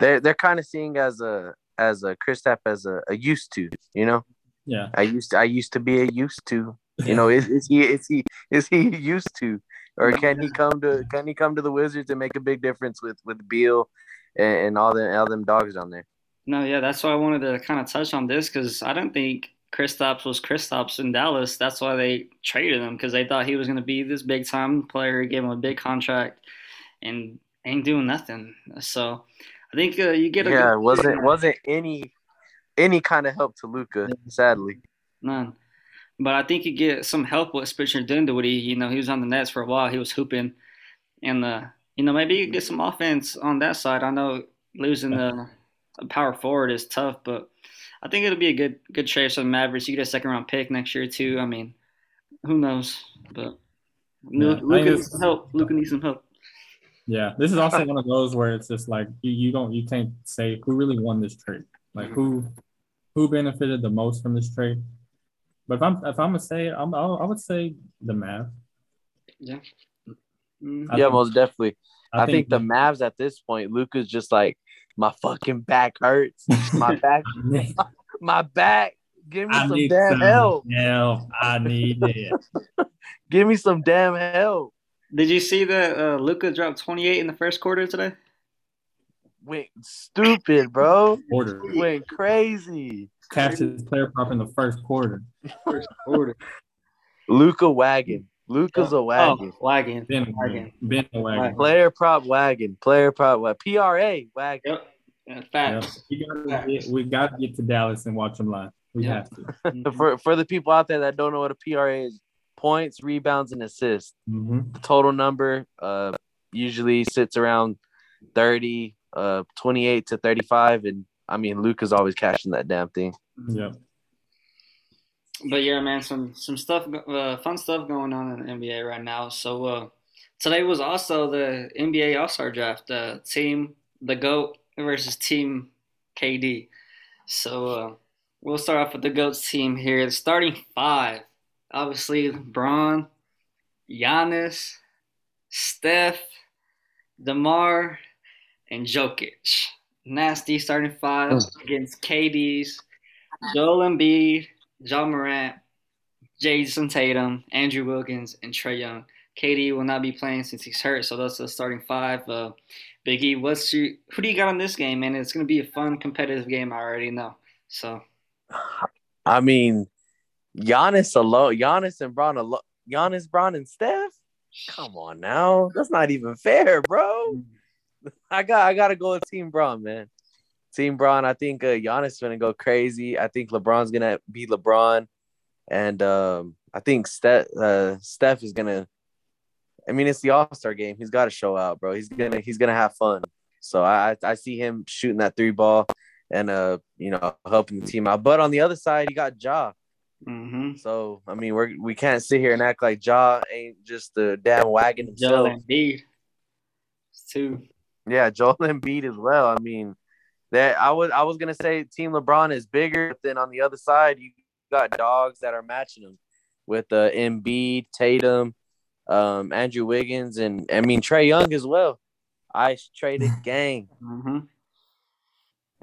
they're they're kind of seeing as a as a Kristaps as a, a used to, you know. Yeah, I used to I used to be a used to, you know. is, is he is he is he used to, or can he come to can he come to the Wizards and make a big difference with with Beal and, and all the all them dogs down there. No, yeah, that's why I wanted to kind of touch on this because I don't think Kristaps was Kristaps in Dallas. That's why they traded him because they thought he was going to be this big time player, gave him a big contract, and ain't doing nothing. So I think uh, you get a yeah. good wasn't wasn't any any kind of help to Luka, sadly. none. But I think you get some help with Spencer Dinwiddie. You know, he was on the Nets for a while. He was hooping, and uh, you know maybe you get some offense on that side. I know losing the a power forward is tough, but I think it'll be a good good trade for the Mavericks. You get a second round pick next year too. I mean, who knows? But Yeah, needs some help. Luka needs some help. Yeah, this is also one of those where it's just like you, you don't you can't say who really won this trade. Like who who benefited the most from this trade. But if I'm if I'm gonna say it, I'm, I'll, I would say the Mavs. Yeah. Mhm. I yeah, think- most definitely. I, think, the Mavs at this point, Luka's just like my fucking back hurts. My back, my back. Give me I some damn some help. help. I need it. Give me some damn help. Did you see that uh, Luka dropped 28 in the first quarter today? Went stupid, bro. Order. Went crazy. Catch his player prop in the first quarter. First quarter. Luka wagon. Luka's a wagon. Oh, wagon. Ben Wagon. Ben wagon. Player prop wagon. Player prop wagon. PRA wagon. Yep. Yeah, Yeah. facts. We gotta get, we got to get to Dallas and watch them live. We Yeah. have to. For for the people out there that don't know what a PRA is, points, rebounds, and assists. hmm The total number uh usually sits around 30, uh 28 to 35. And I mean Luka's always cashing that damn thing. Yeah. But yeah, man, some some stuff, uh, fun stuff going on in the NBA right now. So uh, today was also the NBA All Star Draft. Uh, team the Goat versus Team KD. So uh, we'll start off with the Goats team here. The starting five, obviously LeBron, Giannis, Steph, DeMar, and Jokic. Nasty starting five against KD's Joel Embiid, Ja Morant, Jayson Tatum, Andrew Wiggins, and Trae Young. KD will not be playing since he's hurt, so that's the starting five. Uh, Big E, what's your, who do you got on this game, man? It's going to be a fun, competitive game. I already know. So I mean, Giannis alone, Giannis and Bron alone, Giannis, Bron, and Steph. Come on now, that's not even fair, bro. I got, I got to go with Team Bron, man. Team Bron. I think uh, Giannis is gonna go crazy. I think LeBron's gonna be LeBron, and um, I think Steph, uh, Steph is gonna. I mean, it's the All Star game. He's got to show out, bro. He's gonna, he's gonna have fun. So I, I see him shooting that three ball and uh, you know, helping the team out. But on the other side, you got Ja. hmm So I mean, we're we can't sit here and act like Ja ain't just the damn wagon Joel himself. Embiid, It's two. Yeah, Joel Embiid as well. I mean, that I was I was gonna say Team LeBron is bigger. But then on the other side, you got dogs that are matching them with uh, Embiid, Tatum, um, Andrew Wiggins, and I mean Trae Young as well. Ice traded gang. hmm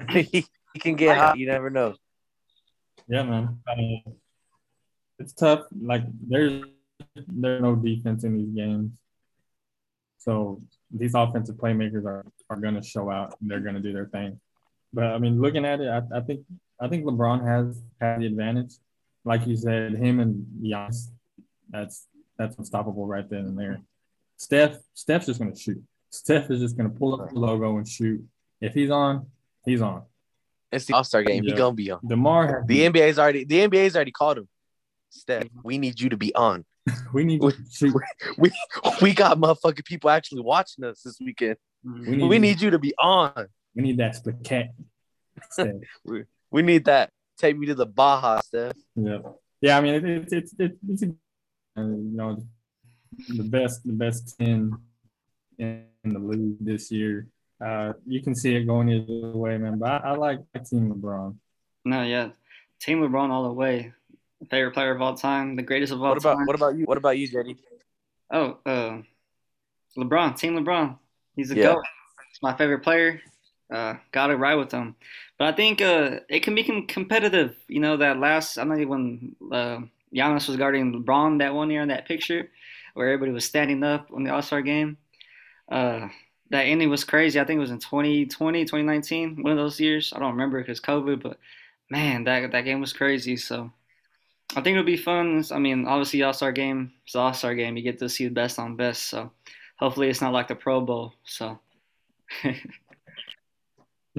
he, he can get hot. You never know. Yeah, man. I mean, it's tough. Like there's there's no defense in these games, so these offensive playmakers are are going to show out. And they're going to do their thing. But I mean, looking at it, I, I think I think LeBron has had the advantage. Like you said, him and Giannis, that's that's unstoppable right then and there. Steph, Steph's just going to shoot. Steph is just going to pull up the logo and shoot. If he's on, he's on. It's the All Star game. Yeah. gonna be on. DeMar The NBA's already the NBA's already called him. Steph, we need you to be on. we need to shoot. We we got motherfucking people actually watching us this weekend. We We need, need you to be on. we need that split cat. Steph. We need that. Take me to the Baja, Steph. Yeah, yeah. I mean, it, it's it's it's, it's a, uh, you know the best the best ten in the league this year. Uh, you can see it going either way, man. But I, I like Team LeBron. No, yeah, Team LeBron all the way. Favorite player of all time, the greatest of all What about time. what about you? What about you, Jenny? Oh, uh, LeBron, Team LeBron. He's a Yeah. goat. He's my favorite player. Uh, got to ride with him. But I think uh, it can become competitive. You know, that last, I know when uh, Giannis was guarding LeBron that one year in that picture where everybody was standing up on the All Star game. Uh, that ending was crazy. I think it was in 2020, 2019, one of those years. I don't remember because COVID, but man, that that game was crazy. So I think it'll be fun. I mean, obviously All Star game is All Star game. You get to see the best on best. So hopefully it's not like the Pro Bowl. So.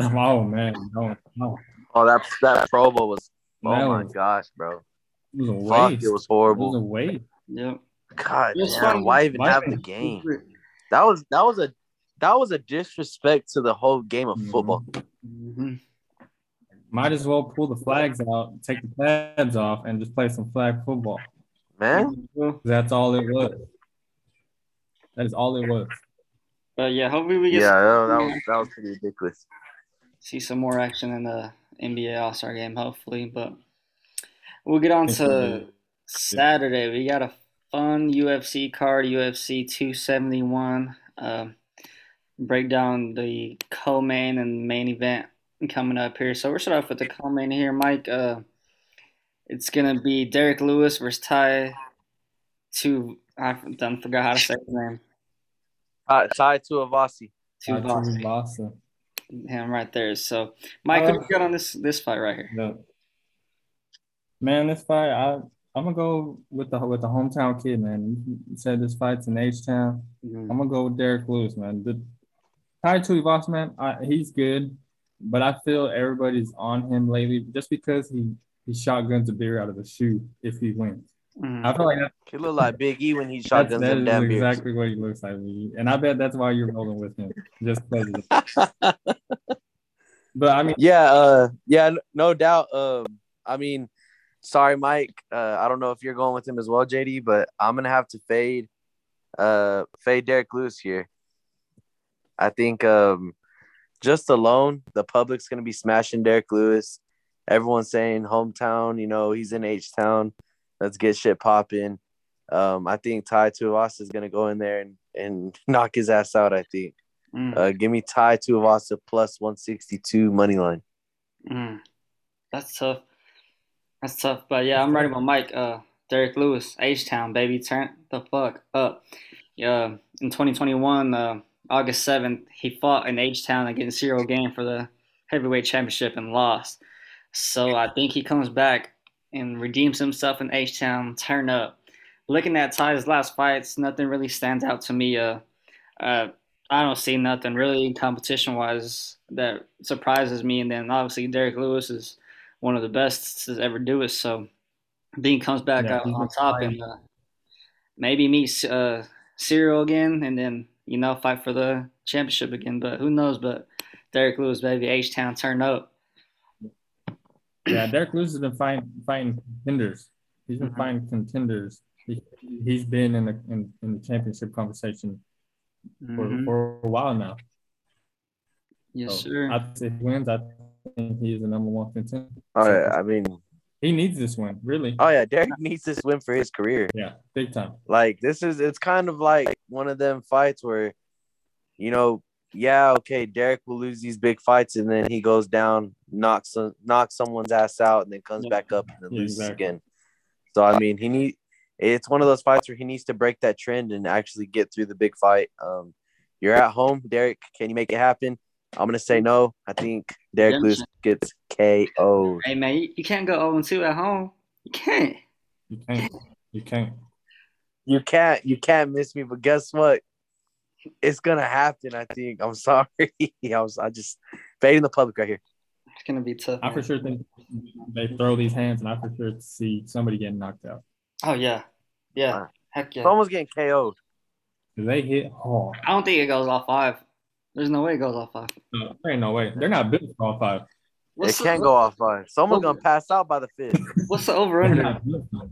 oh man, no, no. Oh, that that Pro Bowl was. Oh That my was- gosh, bro! It was a Fuck, waste. it was It horrible. was a waste. Yep. God It was damn, fun. why even Why have the game? That was that was a that was a disrespect to the whole game of Mhm. football. hmm Might as well pull the flags out, take the pads off, and just play some flag football. Man, That's all it was. That is all it was. But yeah, hopefully we get yeah, that, that was that was pretty ridiculous. see some more action in the NBA All Star game, hopefully. But we'll get on to Saturday. We got a fun UFC card, UFC 271. Um, break down the co-main and main event coming up here. So we're starting off with the co-main here, Mike. Uh, it's gonna be Derrick Lewis versus Ty. To I done forgot how to say his name. Uh, tied to Avasi. To Arturi Vasa. him right there. So, Mike, what do you got on this this fight right here? The- Man, this fight, I I'm gonna go with the with the hometown kid, man. You said this fight's in H Town. Mhm. I'm gonna go with Derrick Lewis, man. The Tai Tuivasa, man, I, he's good, but I feel everybody's on him lately just because he he shotguns a beer out of the shoe if he wins. Mhm. I feel like that, He looked like Big E when he that's, shotguns that them is damn beers. exactly what he looks like, and I bet that's why you're rolling with him, just because. of But I mean, yeah, uh, yeah, no doubt. Um, I mean, sorry, Mike. Uh, I don't know if you're going with him as well, JD, but I'm gonna have to fade, uh, fade Derrick Lewis here. I think, um, just alone, the public's gonna be smashing Derrick Lewis. Everyone's saying hometown. You know, he's in H Town. Let's get shit popping. Um, I think Tai Tuivasa is gonna go in there and and knock his ass out. I think. Mm, Uh, give me Tai Tuivasa plus 162 money line. mm. That's tough. That's tough. But yeah, I'm ready with Mike. Uh, Derrick Lewis, H Town, baby, turn the fuck up. Yeah, in 2021, uh, August 7th, he fought in H Town against Ciryl Gane for the heavyweight championship and lost. So I think he comes back and redeems himself in H Town. Turn up. Looking at Tai's last fights, nothing really stands out to me. Uh, uh, I don't see nothing really competition wise that surprises me. And then obviously Derrick Lewis is one of the best to ever do it. So Dean comes back Yeah, on top flying. and uh, maybe meets uh, Ciryl again, and then you know fight for the championship again. But who knows? But Derrick Lewis, baby, H Town, turn up. yeah, Derrick Lewis has been fighting fighting contenders. He's been Mhm. fighting contenders. He, he's been in the in, in the championship conversation for, Mhm. for a while now. Yes, So sir. I say if he wins, I think he is the number one contender. Oh yeah, I mean, He needs this win, really. oh yeah, Derrick needs this win for his career. Yeah, big time. Like this is it's kind of like one of them fights where, you know, yeah, okay, Derrick will lose these big fights and then he goes down, knocks knocks someone's ass out, and then comes Yeah. back up and then Yeah, loses exactly. again. So I mean, he need it's one of those fights where he needs to break that trend and actually get through the big fight. Um, you're at home, Derrick. Can you make it happen? I'm gonna say no. I think Derrick Lewis gets KO'd. Hey man, you, you can't go 0 2 at home. You can't. You can't. You can't. You can't you can't miss me, but guess what? It's gonna happen. I think. I'm sorry. I was I just fading the public right here. It's gonna be tough. I for sure think they throw these hands, and I for sure see somebody getting knocked out. Oh yeah, yeah. Wow. Heck yeah. Someone's getting KO'd. 'Cause They hit hard. I don't think it goes off five. There's no way it goes off five. No, there ain't no way. They're not built for all five. What's it can't go off five. Someone's gonna pass out by the fifth. What's the over under? not built for it.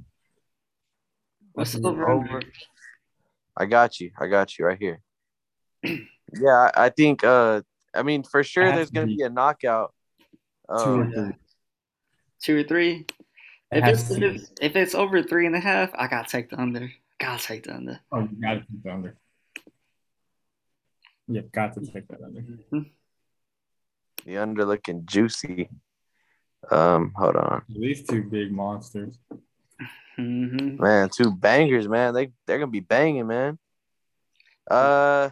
What's the over under? I got you. I got you right here. Yeah, I, I think. Uh, I mean, for sure, there's gonna be be a knockout. Two or Um, three. Two or three? If it's, if it's if it's over three and a half, I gotta take the under. Gotta take the under. Oh, you got to take the under. Yeah, got to take that under. Mhm. the under looking juicy. Um, hold on, These two big monsters. Mhm. man. Two bangers, man. They they're gonna be banging, man. Uh,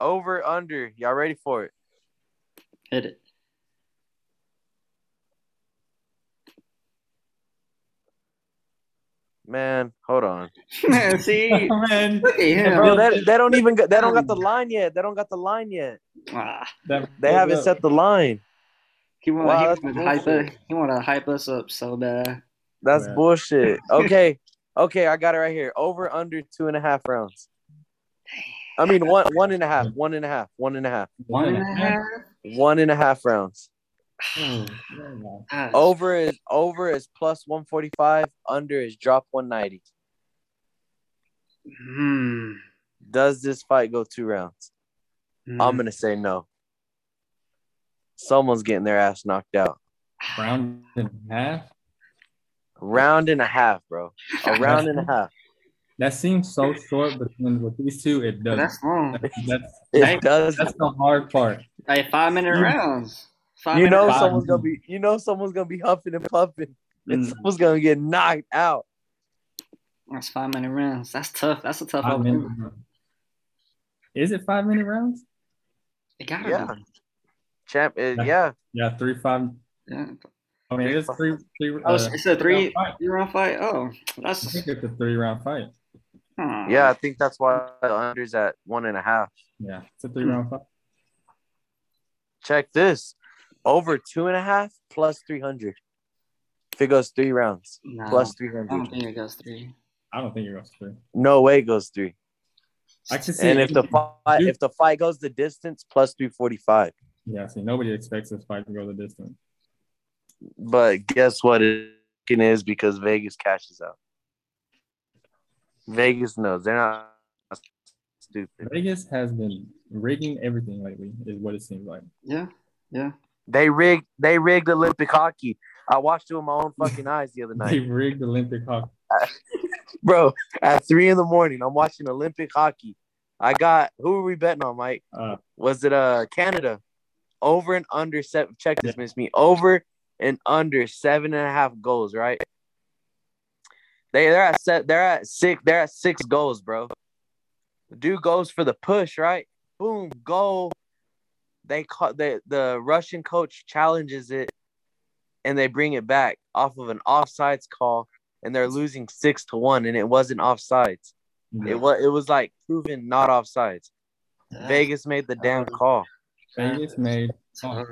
Over under. Y'all ready for it? Hit it. Man, hold on. Man, See, man, look at him. Bro, they, they don't even got, they don't got the line yet. They don't got the line yet. Ah, They haven't set the line. he want Wow, he that's want to hype bullshit. it. He want to hype us up so bad. That's Yeah. bullshit. Okay. Okay, I got it right here. Over under two and a half rounds. I mean one one and a half, one and a half, one and a half, One and a half. one and a half rounds. Oh. Ah, Over is over is plus one forty five. Under is drop one ninety. Hmm. Does this fight go two rounds? Hmm. I'm gonna say no. Someone's getting their ass knocked out. round and a half. Round and a half, bro. A round and a half. That seems so short, but then with these two, it doesn't. that's long. That's It Hey, does. that's the hard part. Hey, five minute You- rounds. Five You know Five someone's gonna be. You know someone's gonna be huffing and puffing, and Mm. someone's gonna get knocked out. That's five minute rounds. That's tough. That's a tough Five over. minute. Is it five minute rounds? It gotta Yeah. be. Champ. uh, yeah. Yeah, three five. Yeah. I mean, it's three three. Oh, uh, it's a three round three round fight. Oh, I that's think it's a three round fight. huh. Yeah. I think that's why the under's at one and a half. Yeah, it's a three round fight. Check this. Over two and a half plus three hundred. If it goes three rounds, No, plus three I don't think it goes three. I don't think it goes three. No way it goes three. I can see. And if the fight if the fight goes the distance, plus three forty five. yeah, see, nobody expects this fight to go the distance. But guess what it is because Vegas cashes out. Vegas knows they're not stupid. Vegas has been rigging everything lately, is what it seems like. Yeah, yeah. They rigged they rigged Olympic hockey. I watched it with my own fucking eyes the other night. They rigged Olympic hockey. Bro, at three in the morning, I'm watching Olympic hockey. I got who were we betting on, Mike? Uh, Was it uh Canada? Over and under seven check this, miss me. Over and under seven and a half goals, right? They they're at set they're at six they're at six goals, bro. The dude goes for the push, right? Boom, goal. They call they the Russian coach challenges it and they bring it back off of an offsides call and they're losing six to one and it wasn't offsides. It was it was like proven not offsides. Vegas made the damn uh-huh. call. Vegas made. Uh-huh.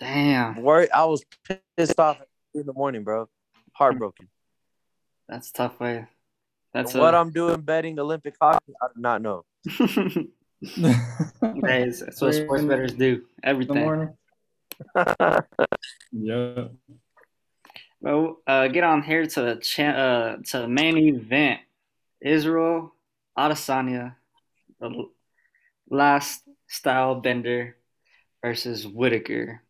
Damn, Word, I was pissed off in the morning, bro. Heartbroken. that's a tough way. That's what a, I'm doing betting Olympic hockey, I do not know. in that's what sports bettors do. the Everything. morning. Yeah. Well, uh, get on here to the cha- uh, to the main event. Israel Adesanya, the last style bender versus Whitaker.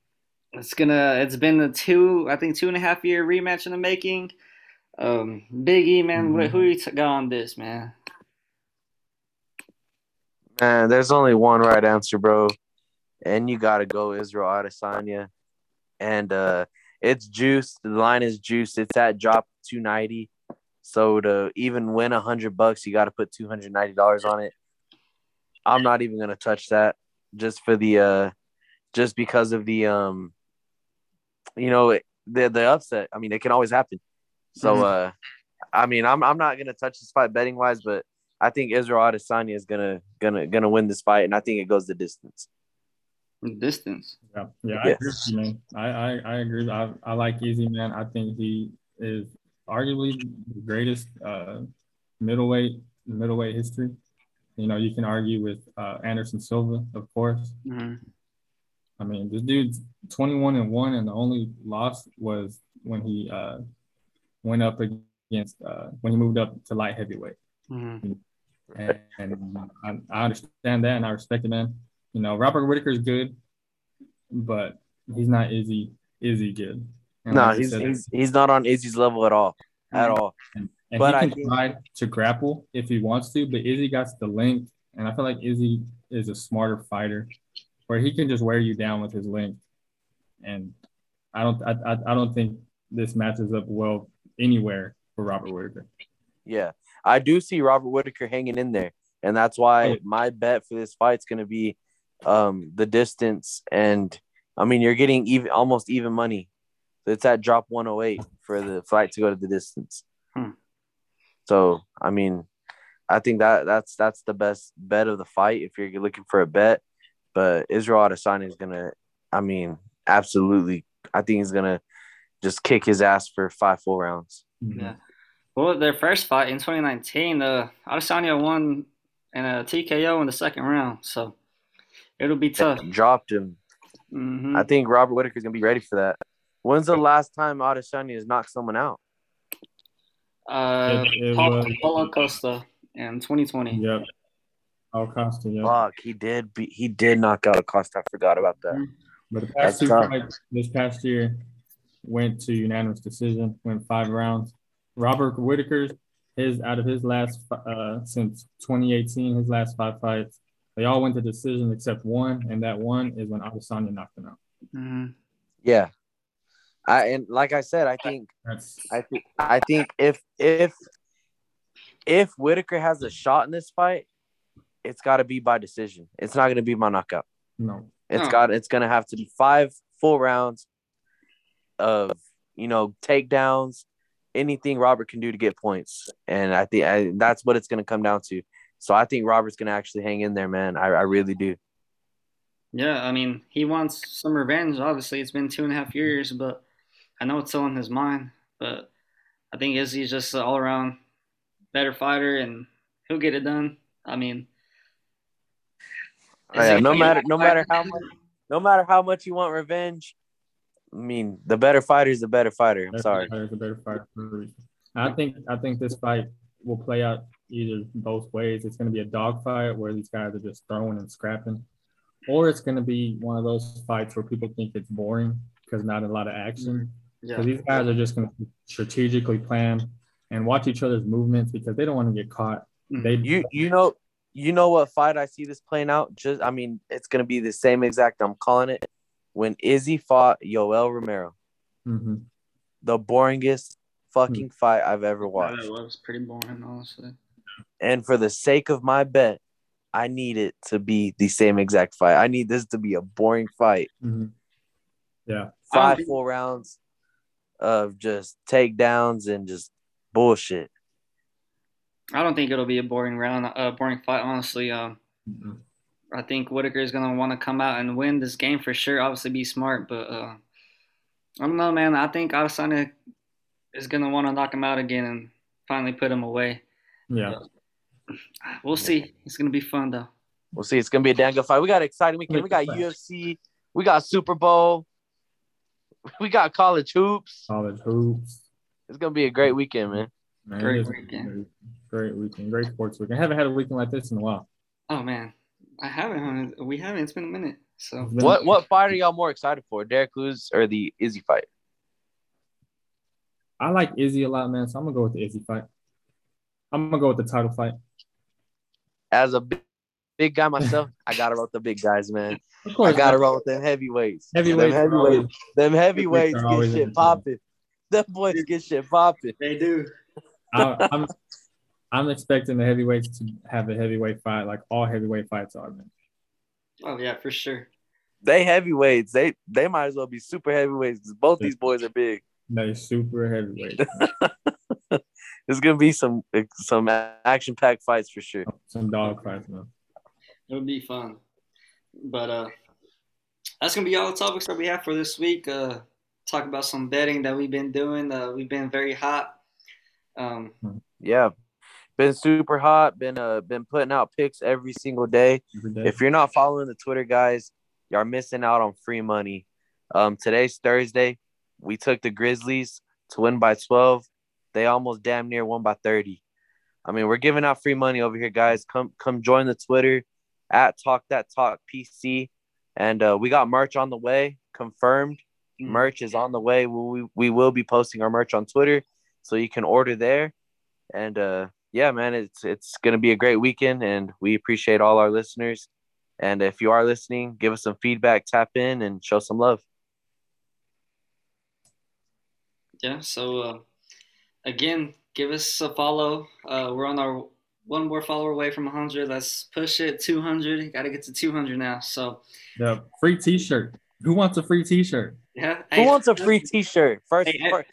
It's gonna. It's been a two, I think, two and a half year rematch in the making. Um, Big E, man, wh- who you t- got on this, man? Man, there's only one right answer, bro. And you gotta go Israel Adesanya. And uh it's juiced. The line is juiced. It's at drop 290. So to even win a hundred bucks, you gotta put two hundred ninety dollars on it. I'm not even gonna touch that just for the uh just because of the um you know the the upset. I mean, it can always happen. So Mhm. uh I mean, I'm I'm not gonna touch this fight betting wise, but I think Israel Adesanya is gonna gonna gonna win this fight, and I think it goes the distance. Distance. Yeah, yeah, I Yes. agree with you, man. I, I, I agree. I, I like Easy, man. I think he is arguably the greatest uh, middleweight middleweight history. You know, you can argue with uh, Anderson Silva, of course. hmm I mean, this dude's 21 and one, and the only loss was when he uh, went up against uh, when he moved up to light heavyweight. hmm And, and I, I understand that, and I respect it, man. You know, Robert Whitaker is good, but he's not Izzy Izzy good. And No, like he's, said, he's he's not on Izzy's level at all, at all. and but he can think- try to grapple if he wants to, but Izzy got the length, and I feel like Izzy is a smarter fighter, where he can just wear you down with his length, and I don't, I, I, I don't think this matches up well anywhere for Robert Whitaker. Yeah, I do see Robert Whitaker hanging in there, and that's why my bet for this fight's going to be um, the distance. And I mean, you're getting even almost even money. So It's at drop 108 for the fight to go to the distance. Hmm. So I mean, I think that that's that's the best bet of the fight if you're looking for a bet. But Israel Adesanya is gonna, I mean, absolutely. I think he's gonna just kick his ass for five full rounds. Yeah. Well, their first fight in 2019, uh, Adesanya won in a TKO in the second round, so it'll be tough. Dropped him. Mhm. I think Robert Whitaker's gonna be ready for that. When's the last time Adesanya has knocked someone out? Uh, It- it Paul, was- Paulo Costa in 2020. Yep. Al Costa, yeah. Fuck, he did. Be, he did knock out Costa. I forgot about that. But the That's past two tough. fights this past year went to unanimous decision, went five rounds. Robert Whitaker's his out of his last uh since 2018, his last five fights, they all went to decision except one, and that one is when Adesanya knocked him out. Mhm. Yeah, I and like I said, I think That's I think I think if if if Whitaker has a shot in this fight, it's got to be by decision. It's not going to be by knockout. no. It's No. got it's going to have to be five full rounds of you know takedowns, anything Robert can do to get points, and I think I, that's what it's going to come down to. So I think Robert's going to actually hang in there, man. I, I really do. Yeah, I mean, he wants some revenge. Obviously, it's been two and a half years, but I know it's still in his mind. But I think Izzy's just an all around better fighter, and he'll get it done. I mean, Oh, Yeah, no matter no matter how much no matter how much you want revenge, I mean the better fighter is the better fighter. I'm Better sorry. fighter is a better fighter for a reason. I think I think this fight will play out either both ways. It's going to be a dog fight where these guys are just throwing and scrapping, or it's going to be one of those fights where people think it's boring because not a lot of action. yeah, So these guys are just going to strategically plan and watch each other's movements because they don't want to get caught. Mhm. They You you know you know what fight I see this playing out? Just I mean it's gonna be the same exact. I'm calling it when Izzy fought Yoel Romero, Mhm. the boringest fucking fight I've ever Yeah, watched. it was pretty boring, honestly. And for the sake of my bet, I need it to be the same exact fight. I need this to be a boring fight. Mhm. Yeah. Five think- full rounds of just takedowns and just bullshit. I don't think it'll be a boring round, a boring fight, honestly. Um. I think Whitaker is gonna want to come out and win this game for sure. Obviously, be smart, but uh, I don't know, man. I think Adesanya is gonna want to knock him out again and finally put him away. Yeah. We'll see. It's gonna be fun though. We'll see. It's gonna be a damn good fight. We got an exciting weekend. We got UFC. We got Super Bowl. We got college hoops. College hoops. It's gonna be a great weekend, man. Man, Great it is a weekend. Great, great weekend. Great sports weekend. I haven't had a weekend like this in a while. Oh man, I haven't. huh? We haven't. It's been a minute. So What what fight are y'all more excited for? Derrick Lewis or the Izzy fight? I like Izzy a lot, man. So I'm gonna go with the Izzy fight. I'm gonna go with the title fight. As a big, big guy myself, I gotta roll with the big guys, man. Of I gotta roll with them heavyweights. Heavyweights Them are always- heavyweights. Them heavyweights get shit popping. Them boys get shit popping. they do. I, I'm I'm expecting the heavyweights to have a heavyweight fight, like all heavyweight fights are, man. Oh yeah, for sure. They heavyweights. They they might as well be super heavyweights because both these boys are big. They super heavyweights. it's gonna be some some action packed fights for sure. Some dog fights, man. It'll be fun. But uh, that's gonna be all the topics that we have for this week. Uh, talk about some betting that we've been doing. Uh, we've been very hot. Um, Yeah, been super hot. Been uh been putting out picks every single day. Every day. If you're not following the Twitter guys, you're missing out on free money. Um, today's Thursday. We took the Grizzlies to win by 12. They almost damn near won by 30. I mean, we're giving out free money over here, guys. Come come join the Twitter at Talk That Talk PC, and uh, we got merch on the way. Confirmed, Mm. merch is on the way. We we will be posting our merch on Twitter, so you can order there. And uh, yeah, man, it's it's gonna be a great weekend, and we appreciate all our listeners. And if you are listening, give us some feedback, tap in, and show some love. yeah. So uh, again, give us a follow. Uh, we're on our one more follower away from 100. Let's push it 200. Got to get to 200 now. So The free T-shirt. Who wants a free T-shirt? yeah. Who wants a free T-shirt? First, Hey, first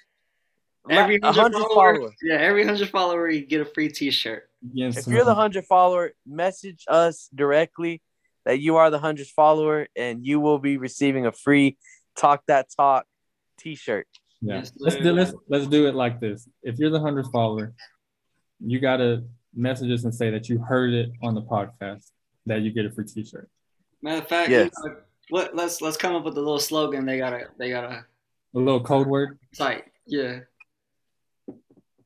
Every a 100 hundred follower, followers. yeah, every 100 follower, you get a free T-shirt. Getting If you're the uh-huh. hundred follower, message us directly that you are the hundredth follower, and you will be receiving a free Talk That Talk T-shirt. Yeah. Yes, let's sir. do let's let's do it like this. If you're the hundredth follower, you gotta message us and say that you heard it on the podcast that you get a free T-shirt. Matter of fact, Yes. you know, let, let's let's come up with a little slogan. They gotta they gotta A little code word. cite. Yeah.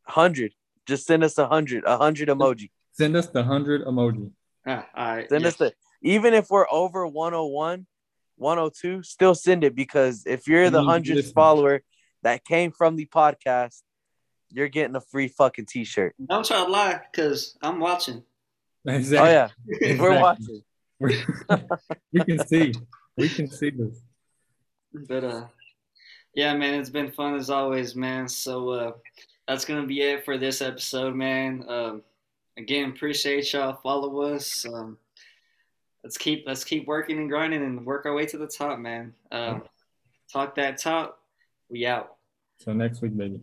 Hundred. Just send us a hundred, a hundred emoji. Send us the hundred emoji. Ah, all right. Send yeah. us the even if we're over 101, 102, still send it because if you're the hundredth follower that came from the podcast, you're getting a free fucking T-shirt. Don't try to lie, cause I'm watching. Exactly. Oh yeah, Exactly. we're watching. We're- we can see. We can see this. But uh, yeah, man, it's been fun as always, man. So uh, that's gonna be it for this episode, man. Um, again, appreciate y'all. Follow us. Um, let's keep let's keep working and grinding and work our way to the top, man. Um, talk that talk. We out. So next week, baby.